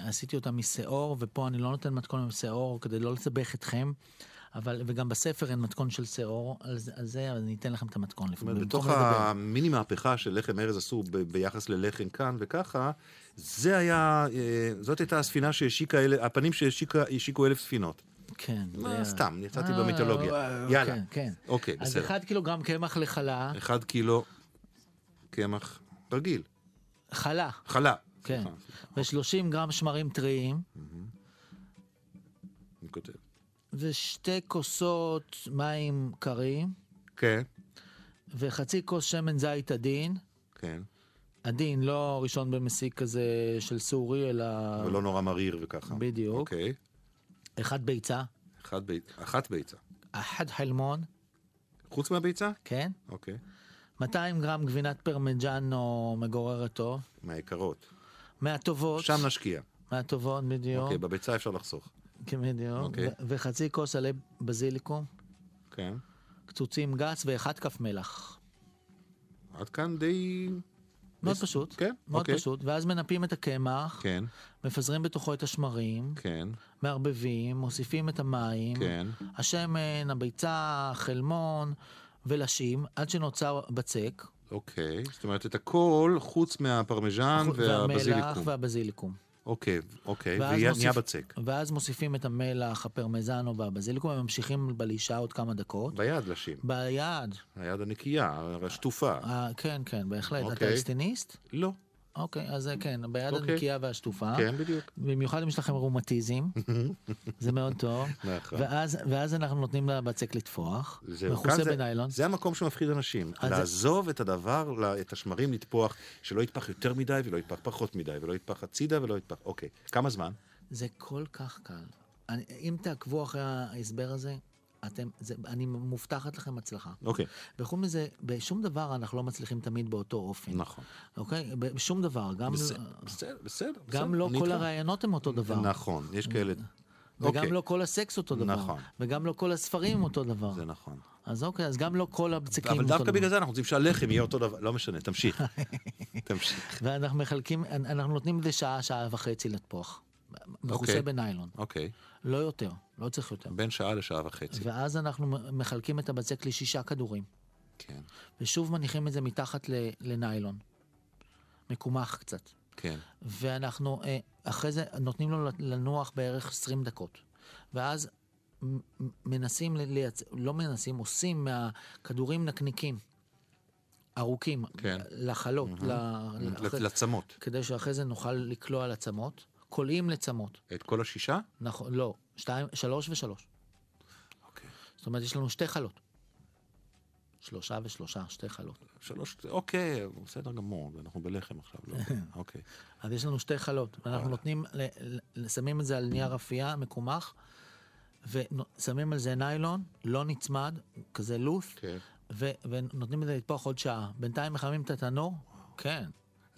עשיתי אותה משאור, ופה אני לא נותן מתכון עם שאור כדי לא לסבך אתכם. אבל, וגם בספר אין מתכון של שאור, על זה, על זה אני אתן לכם את המתכון לפעמים. בתוך. המיני מהפכה של לחם ארז עשו ב- ביחס ללחם כאן וככה, זה היה, אה, זאת הייתה הספינה שהשיקה, אלה- הפנים שהשיקו אלף ספינות. כן. מה, סתם, יצאתי אה, במיתולוגיה. אה, יאללה. כן, כן. אוקיי, אז בסדר. אחד קילוגרם קמח לחלה, אחד קילו קמח רגיל. חלה, חלה. כן. סליחה, ו-30 גרם שמרים טריים, אני כותב. ושתי כוסות מים קרים, כן, וחצי כוס שמן זית עדין, כן. עדין, לא ראשון במסיק כזה של סורי, אלא ולא נורא מריר וככה. בדיוק. אוקיי. אחד ביצה, אחד בי- אחת ביצה. אחד חלמון, חוץ מהביצה? כן? אוקיי. 200 גרם גבינת פרמיג'אנו מגוררת טוב, מהיקרות. מהטובות, שם נשקיע. מהטובות בדיוק, אוקיי, בביצה אפשר לחסוך. כן, בדיוק, אוקיי. וחצי כוס עלי בזיליקום, כן. קצוצים גס ואחד כף מלח. עד כאן די... מאוד די- פשוט, כן, מאוד אוקיי. פשוט, ואז מנפים את הקמח, כן, מפזרים בתוכו את השמרים, כן, מערבבים, מוסיפים את המים, כן. השמן, הביצה, החלמון ולשים, עד שנוצר בצק, אוקיי. זאת אומרת, את הכל חוץ מהפרמיז'ן והמלח והבזיליקום. והבזיליקום. אוקיי, אוקיי. ונהיה בצק. ואז מוסיפים את המלח, הפרמזנו והבזיליקום, וממשיכים בלישה עוד כמה דקות. ביד לשים. ביד, היד הנקייה, השטופה. אה, כן, כן, בהחלט. אתה אוקיי. אסטיניסט? לא. אוקיי, אז כן, ביד אוקיי. הנקייה והשטופה. כן, בדיוק. במיוחד אם יש לכם רומטיזם, זה מאוד טוב. נכון. ואז, ואז אנחנו נותנים לבצק לטפוח, מכוסה זה- בניילון. זה המקום שמפחיד אנשים. אז זה- לעזוב את הדבר, את השמרים לטפוח, שלא יטפח יותר מדי ולא יטפח פחות מדי, ולא יטפח הצידה ולא יטפח... אוקיי. כמה זמן? זה כל כך קל. אני, אם תעקבו אחרי ההסבר הזה, אתם, זה, אני מובטחת לכם הצלחה. אוקיי. וחוץ מזה, בשום דבר אנחנו לא מצליחים תמיד באותו אופן. נכון. אוקיי? בשום דבר. גם, בסדר, בסדר, בסדר. גם בסדר, לא כל איתך. הרעיונות הם אותו דבר. נכון, יש כאלה... וגם אוקיי. לא כל הסקס אותו דבר. נכון. וגם לא כל הספרים הם אותו דבר. זה נכון. אז אוקיי, אז גם לא כל הבצקים אבל. דווקא בגלל זה אנחנו רוצים שהלחם יהיה אותו דבר. לא משנה, תמשיך. תמשיך. ואנחנו מחלקים, אנחנו נותנים לזה שעה, שעה וחצי לטפוח. מכוסה אוקיי. בניילון. אוקיי. לא יותר, לא צריך יותר. בין שעה לשעה וחצי. ואז אנחנו מחלקים את הבצק לשישה כדורים. כן, ושוב מניחים את זה מתחת ל- לניילון. מקומח קצת. כן. ואנחנו אה, אחרי זה נותנים לו לנוח בערך 20 דקות. ואז מנסים לייצר, לא מנסים, עושים מהכדורים נקניקים. ארוכים, כן. לחלות, ל- אחרי- לצמות. כדי שאחרי זה נוכל לקלוע לצמות, קולעים לצמות. את כל השישה? נכון, לא, שתיים, שלוש ושלוש. אוקיי. זאת אומרת, יש לנו שתי חלות. שלושה ושלושה, שתי חלות. שלוש, אוקיי, בסדר גמור, אנחנו בלחם עכשיו, לא, אוקיי. אז יש לנו שתי חלות, ואנחנו נותנים, ל- ל- שמים את זה על נייר אפייה מקומח, ושמים על זה ניילון, לא נצמד, כזה לוס, כן. ונותנים את זה לטפוח עוד שעה. בינתיים מחממים את התנור? כן,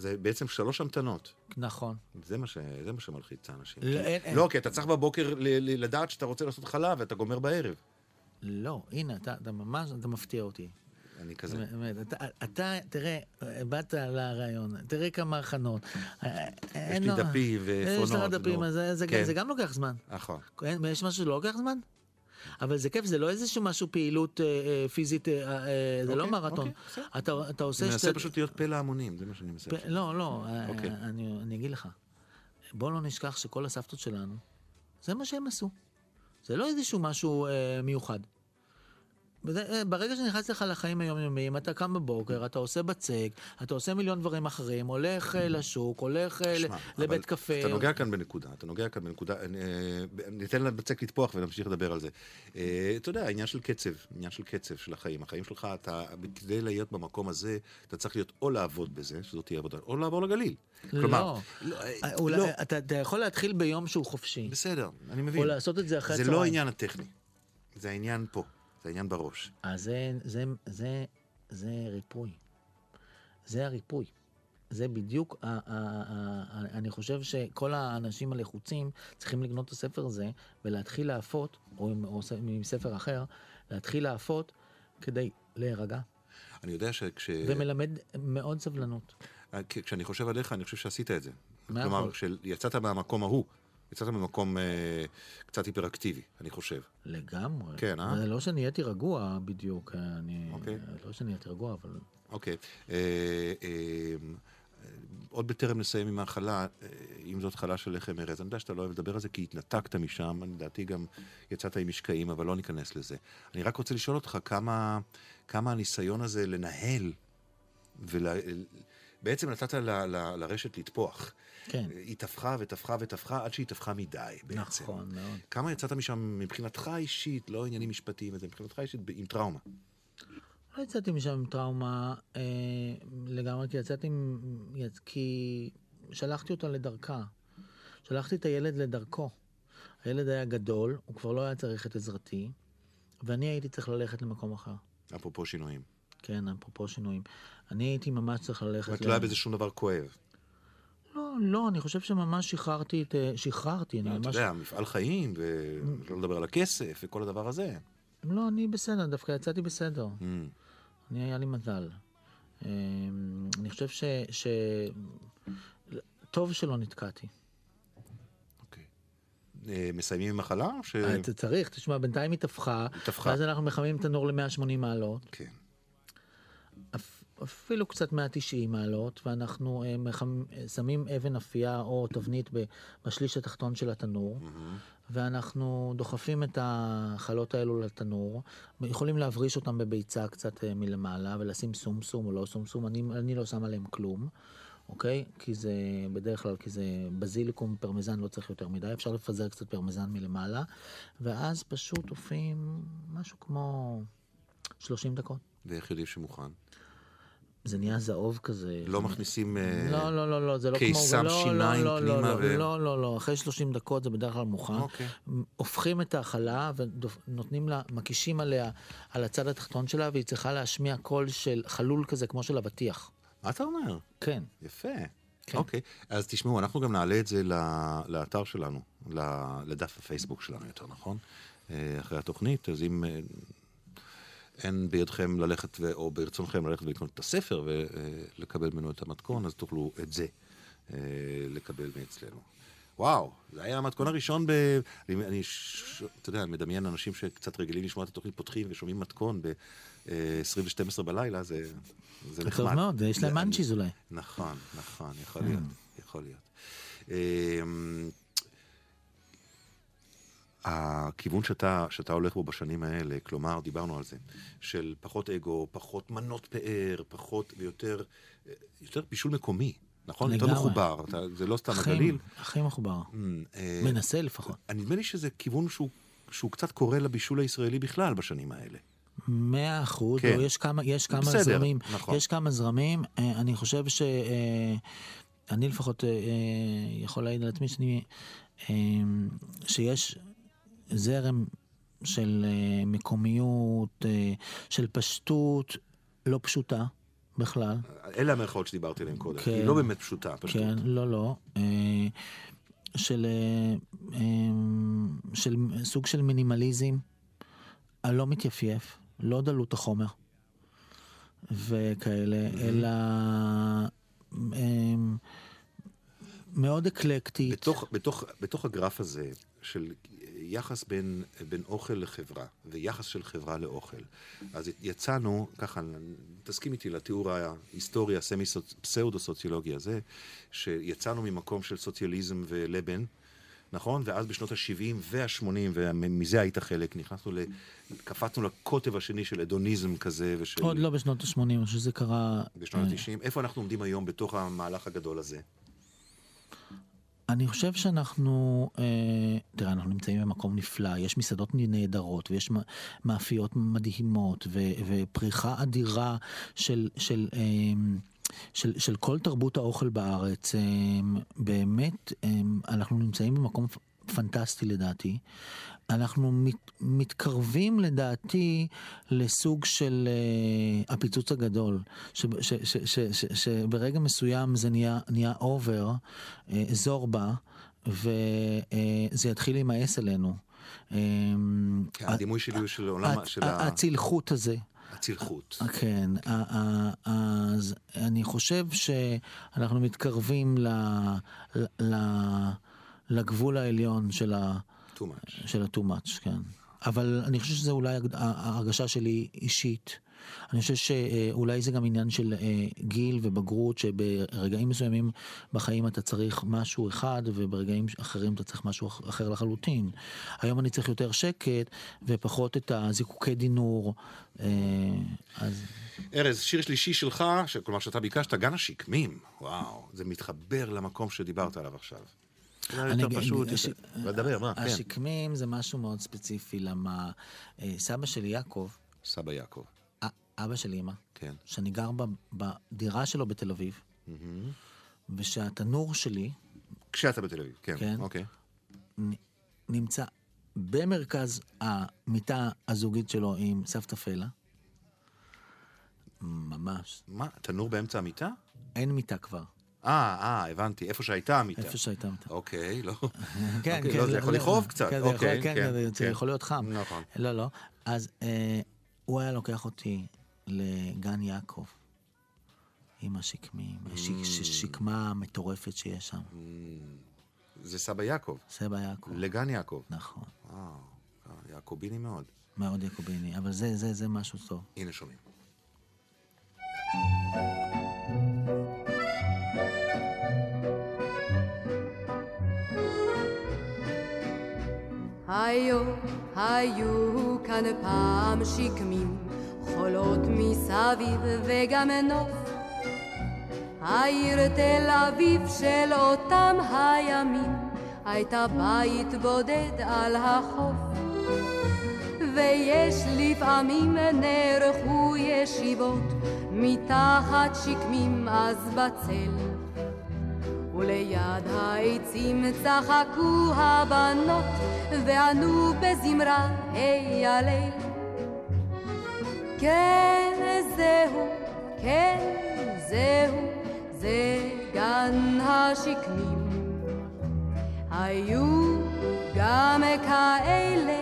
זה בעצם שלוש המתנות. נכון. זה מה, ש... זה מה שמלחיץ את האנשים. לא, כי- אין- אין. לא, כי אתה צריך בבוקר ל... ל... לדעת שאתה רוצה לעשות חלב ואתה גומר בערב. לא, הנה, אתה, אתה ממש, אתה מפתיע אותי. אני כזה. באמת, אתה, אתה, תראה, באת לרעיון, תראה כמה הכנות. יש לי דפים ועפרונות, יש לך דפים. אז זה, זה, כן. זה גם לוקח זמן. נכון. אין- יש משהו שלא לוקח זמן? אבל זה כיף, זה לא איזשהו משהו פעילות אה, אה, פיזית, אה, אה, זה לא אוקיי, מרתון. אוקיי. אתה, אתה עושה... אני מנסה פשוט להיות פה להמונים, זה מה שאני מנסה. פ- לא, לא, אה, אוקיי. אני, אני אגיד לך. בוא לא נשכח שכל הסבתות שלנו, זה מה שהם עשו. זה לא איזשהו משהו אה, מיוחד. אה, ברגע שנכנס לך לחיים היומיומיים, אתה קם בבוקר, אתה עושה בצק, אתה עושה מיליון דברים אחרים, הולך אה, לשוק, הולך אה, לבית קפה. אתה נוגע כאן בנקודה, אתה נוגע כאן בנקודה, ניתן לבצק לטפוח ונמשיך לדבר על זה. אתה יודע, עניין של קצב, עניין של קצב של החיים. החיים שלך, אתה, כדי להיות במקום הזה, אתה צריך להיות או לעבוד בזה, שזאת תהיה עבודה, או לעבור לגליל. כלומר, לא. אולי, לא, אתה, אתה יכול להתחיל ביום שהוא חופשי, בסדר, אני מבין. או לעשות את זה אחרי זה הצהריים. לא העניין הטכני, זה העניין פה, זה העניין בראש. אז זה, זה, זה, זה ריפוי. זה הריפוי. זה בדיוק, ה- ה- ה- ה- אני חושב שכל האנשים הלחוצים צריכים לקנות את הספר הזה ולהתחיל להפות, או עם, או עם ספר אחר, להתחיל להפות כדי להירגע. אני יודע שכש... ומלמד מאוד סבלנות. כשאני חושב עליך, אני חושב שעשית את זה. מאה כלומר, אחוז. כשיצאת מהמקום ההוא, יצאת ממקום אה, קצת היפראקטיבי, אני חושב. לגמרי. כן, אה? לא שנהייתי רגוע בדיוק, אני... אוקיי. לא שנהייתי רגוע, אבל... אוקיי. אה, אה, אה, עוד בטרם נסיים עם ההכלה, אה, אם זאת חלה של לחם ארז, אני יודע שאתה לא אוהב לדבר על זה כי התנתקת משם, לדעתי גם יצאת עם משקעים, אבל לא ניכנס לזה. אני רק רוצה לשאול אותך כמה, כמה הניסיון הזה לנהל, ובעצם נתת ל, ל, לרשת לטפוח. כן. היא טפחה וטפחה וטפחה עד שהיא טפחה מדי בעצם. נכון מאוד. כמה יצאת משם מבחינתך אישית, לא עניינים משפטיים וזה, מבחינתך אישית עם טראומה. לא יצאתי משם עם טראומה אה, לגמרי, כי יצאתי עם... יצ... כי שלחתי אותה לדרכה. שלחתי את הילד לדרכו. הילד היה גדול, הוא כבר לא היה צריך את עזרתי, ואני הייתי צריך ללכת למקום אחר. אפרופו שינויים. כן, אפרופו שינויים. אני הייתי ממש צריך ללכת... ל- לא היה בזה שום דבר כואב. לא, לא, אני חושב שממש שחררתי את... אה, שחררתי, אני אתה ממש... יודע, מפעל חיים, ולא לדבר על הכסף וכל הדבר הזה. לא, אני בסדר, דווקא יצאתי בסדר. Mm. אני, היה לי מזל. אה, אני חושב ש... ש... טוב שלא נתקעתי. אוקיי. אה, מסיימים עם מחלה? ש... אה, אתה צריך, תשמע, בינתיים היא טפחה, טפחה. ואז אנחנו מחממים תנור ל-180 מעלות, כן. אפ- אפילו קצת 190 מעלות, ואנחנו אה, מחמ... שמים אבן אפייה או תבנית בשליש התחתון של התנור, ואנחנו דוחפים את החלות האלו לתנור, יכולים להבריש אותם בביצה קצת אה, מלמעלה, ולשים סומסום או לא סומסום, אני, אני לא שם עליהם כלום. אוקיי? כי זה בדרך כלל, כי זה בזיליקום, פרמזן לא צריך יותר מדי, אפשר לפזר קצת פרמזן מלמעלה, ואז פשוט עופים משהו כמו 30 דקות. ואיך יודעים שמוכן? זה נהיה זהוב כזה. לא מכניסים... אה, לא, לא, לא, לא, זה לא כמו... קיסם לא, שיניים לא, לא, פנימה לא, ו- לא, לא, לא, אחרי 30 דקות זה בדרך כלל מוכן. אוקיי. הופכים את ההכלה ונותנים לה, מקישים עליה, על הצד התחתון שלה, והיא צריכה להשמיע קול של חלול כזה, כמו של אבטיח. מה אתה אומר? כן. יפה. כן. אוקיי, אז תשמעו, אנחנו גם נעלה את זה ל- לאתר שלנו, לדף הפייסבוק שלנו יותר נכון? אה, אחרי התוכנית, אז אם אה, אין בידכם ללכת, ו- או ברצונכם ללכת ולקנות את הספר ולקבל ממנו את המתכון, אז תוכלו את זה אה, לקבל מאצלנו. וואו, זה היה המתכון הראשון ב... אני, אני ש... אתה יודע, אני מדמיין אנשים שקצת רגילים לשמוע את התוכנית פותחים ושומעים מתכון ב-20 ו-12 בלילה, זה, זה נחמד. טוב מאוד, יש להם מאנצ'יז אולי. נכון, נכון, יכול להיות, יכול להיות. הכיוון שאתה, שאתה הולך בו בשנים האלה, כלומר, דיברנו על זה, של פחות אגו, פחות מנות פאר, פחות ויותר, יותר בישול מקומי, נכון? יותר לגמרי. מחובר, אתה, זה לא סתם הגליל. הכי מחובר. אמ, אה, מנסה לפחות. נדמה לי שזה כיוון שהוא, שהוא קצת קורא לבישול הישראלי בכלל בשנים האלה. מאה אחוז, כן. יש כמה, יש כמה בסדר, זרמים, נכון. יש כמה זרמים, אה, אני חושב ש... אה, אני לפחות יכול להעיד על עצמי שאני, שיש זרם של אה, מקומיות, אה, של פשטות לא פשוטה בכלל. אלה המרכאות שדיברתי עליהן קודם. כן. היא לא באמת פשוטה, פשוט. כן, לא, לא. אה, של, של סוג של מינימליזם הלא מתייפייף, לא דלות החומר וכאלה, אלא אה, מאוד אקלקטית. בתוך, בתוך, בתוך הגרף הזה של יחס בין, בין אוכל לחברה ויחס של חברה לאוכל, אז יצאנו, ככה, תסכים איתי לתיאור ההיסטורי הסמי-פסאודו-סוציולוגי הזה, שיצאנו ממקום של סוציאליזם ולבן, נכון? ואז בשנות ה-70 וה-80, ומזה היית חלק, נכנסנו ל... קפצנו לקוטב השני של הדוניזם כזה ושל... עוד לא בשנות ה-80, אני חושב שזה קרה... בשנות ה-90. איפה אנחנו עומדים היום בתוך המהלך הגדול הזה? אני חושב שאנחנו, אה, תראה, אנחנו נמצאים במקום נפלא, יש מסעדות נהדרות ויש מאפיות מדהימות ו, ופריחה אדירה של, של, אה, של, של כל תרבות האוכל בארץ. אה, באמת, אה, אנחנו נמצאים במקום פנטסטי לדעתי. אנחנו מת, מתקרבים לדעתי לסוג של uh, הפיצוץ הגדול, שברגע מסוים זה נהיה, נהיה אובר, uh, זורבה, וזה uh, יתחיל להימאס עלינו. כן, הדימוי שלי הוא של עולם, של ה... הצלחות הזה. הצלחות. כן, אז אני חושב שאנחנו מתקרבים ל, ל, לגבול העליון של ה... too much. של ה-too much, כן. אבל אני חושב שזה אולי ההרגשה שלי אישית. אני חושב שאולי זה גם עניין של אה, גיל ובגרות, שברגעים מסוימים בחיים אתה צריך משהו אחד, וברגעים אחרים אתה צריך משהו אחר לחלוטין. היום אני צריך יותר שקט, ופחות את הזיקוקי דינור. אה, אז... ארז, שיר שלישי שלך, כלומר שאתה ביקשת, גן השקמים. וואו, זה מתחבר למקום שדיברת עליו עכשיו. יותר פשוט, לדבר, מה? כן. השקמים זה משהו מאוד ספציפי, למה אה, סבא שלי יעקב, סבא יעקב. אבא של אמא, כן. שאני גר בדירה שלו בתל אביב, ושהתנור שלי... כשאתה בתל אביב, כן, כן. אוקיי. נמצא במרכז המיטה הזוגית שלו עם סבתא פלה. ממש. מה, תנור באמצע המיטה? אין מיטה כבר. אה, אה, הבנתי, איפה שהייתה המיטה. איפה שהייתה המיטה. אוקיי, לא. כן, אוקיי, כן. לא, זה יכול לכאוב קצת. כן, זה אוקיי, כן, כן, זה- כן. יכול להיות חם. נכון. לא, לא. אז אה, הוא היה לוקח אותי לגן יעקב. עם השקמים, Mm. השקמה המטורפת שיש שם. זה סבא יעקב, סבא יעקב. לגן יעקב. נכון. וואו, אה, יעקוביני מאוד. מאוד יעקוביני, אבל זה, זה, זה משהו טוב. הנה שומעים. היו, היו כאן פעם שקמים, חולות מסביב וגם נוף. העיר תל אביב של אותם הימים, הייתה בית בודד על החוף. ויש לפעמים נערכו ישיבות, מתחת שקמים אז בצל. וליד העצים צחקו הבנות, וענו בזמרה, היי הליל. כן, זהו, כן, זהו, זה גן השקמים. היו גם כאלה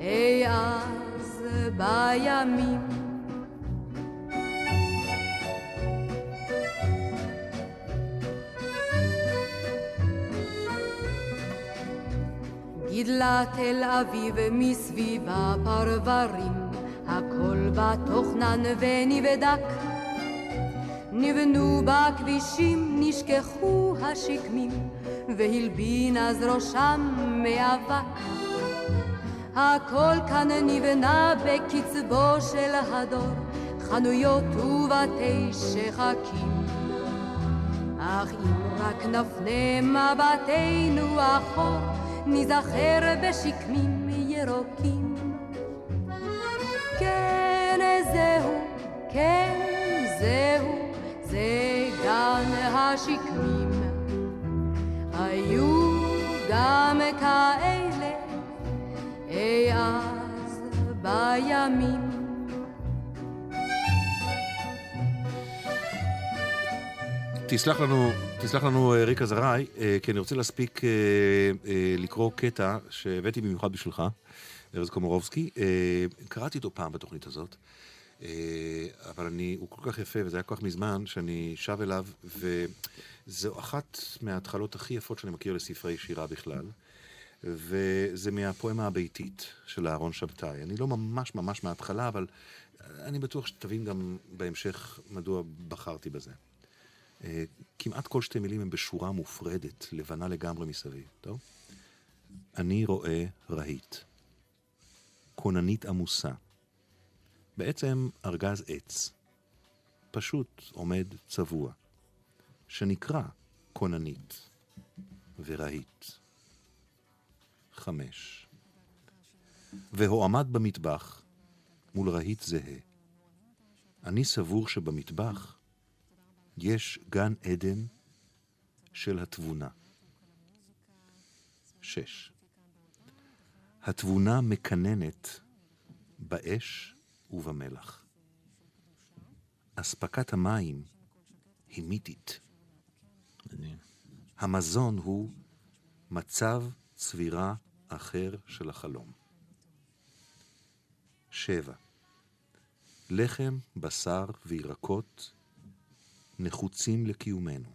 אי אז בימים. גידלה תל אביב מסביב הפרברים, הכל בתוכנן ונבדק. נבנו בכבישים, נשכחו השקמים, והלבין אז ראשם מאבק. הכל כאן נבנה בקצבו של הדור, חנויות ובתי שחקים. אך אם רק נפנה מבטנו אחור, ניזכר בשקמים ירוקים. כן, זהו, כן, זהו, זה גן השקמים. היו גם כאלה אי אז בימים. תסלח לנו, תסלח לנו אה, ריק עזראי, אה, כי אני רוצה להספיק אה, לקרוא קטע שהבאתי במיוחד בשבילך, ארז קומורובסקי. קראתי אותו פעם בתוכנית הזאת, אבל אני, הוא כל כך יפה וזה היה כל כך מזמן שאני שב אליו, וזו אחת מההתחלות הכי יפות שאני מכיר לספרי שירה בכלל. וזה מהפואמה הביתית של אהרון שבתאי. אני לא ממש ממש מההתחלה, אבל אני בטוח שתבין גם בהמשך מדוע בחרתי בזה. כמעט כל שתי מילים הם בשורה מופרדת, לבנה לגמרי מסביב, טוב? אני רואה רהיט. כוננית עמוסה. בעצם ארגז עץ. פשוט עומד צבוע. שנקרא כוננית ורהיט. חמש. והועמד במטבח מול רהיט זהה. אני סבור שבמטבח יש גן עדן של התבונה. שש. התבונה מקננת באש ובמלח. אספקת המים היא מיתית. מדהים. המזון הוא מצב צבירה אחר של החלום. שבע. לחם, בשר וירקות נחוצים לקיומנו.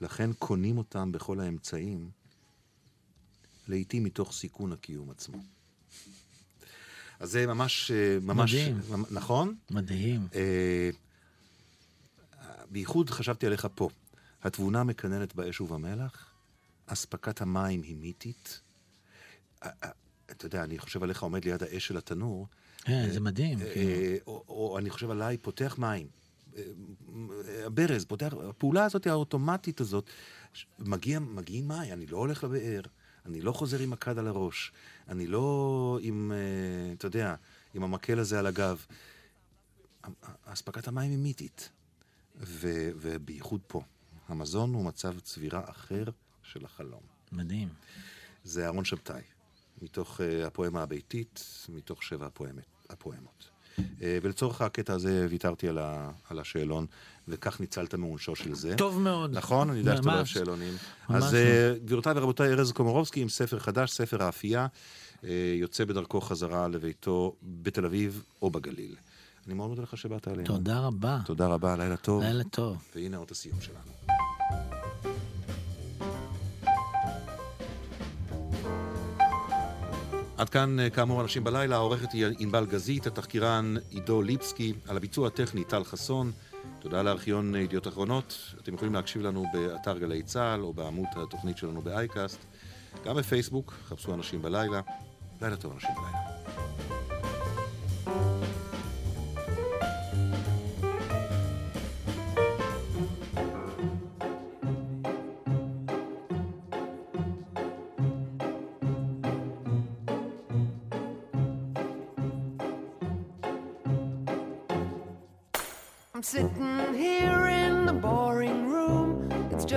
לכן קונים אותם בכל האמצעים, לעתים מתוך סיכון הקיום עצמו. אז זה ממש, אה, ממש, מדהים. נכון? מדהים. אה, בייחוד חשבתי עליך פה. התבונה מקננת באש ובמלח, אספקת המים היא מיתית. אה, אה, אתה יודע, אני חושב עליך עומד ליד האש של התנור. כן, זה מדהים. אה, כאילו. או, או אני חושב עליי, פותח מים. אה, הברז, פותח, הפעולה הזאת האוטומטית הזאת, מגיע, מגיעים מים, אני לא הולך לבאר, אני לא חוזר עם הכד על הראש, אני לא עם, אה, אתה יודע, עם המקל הזה על הגב. אספקת המים היא מיתית, ו, ובייחוד פה. המזון הוא מצב צבירה אחר של החלום. מדהים. זה אהרון שבתאי, מתוך uh, הפואמה הביתית, מתוך שבע הפואמת, הפואמות. Uh, ולצורך הקטע הזה ויתרתי על, ה, על השאלון, וכך ניצלת מעונשו של זה. טוב מאוד. נכון? אני יודע שאתה לא אוהב ממש. שאלונים. ממש אז uh, גבירותיי ורבותיי, ארז קומורובסקי עם ספר חדש, ספר האפייה, uh, יוצא בדרכו חזרה לביתו בתל אביב או בגליל. אני מאוד מודה לך שבאת אלינו. תודה רבה. תודה רבה, לילה טוב. לילה טוב. והנה אות הסיום שלנו. עד כאן, אה, כאמור, אנשים בלילה, העורכת היא ענבל גזית, התחקירן עידו ליפסקי, על הביצוע הטכני טל חסון. תודה לארכיון ידיעות אחרונות. אתם יכולים להקשיב לנו באתר גלי צה"ל או בעמוד התוכנית שלנו באייקאסט. גם בפייסבוק, חפשו אנשים בלילה. לילה טוב, אנשים בלילה.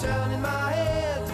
turning my head.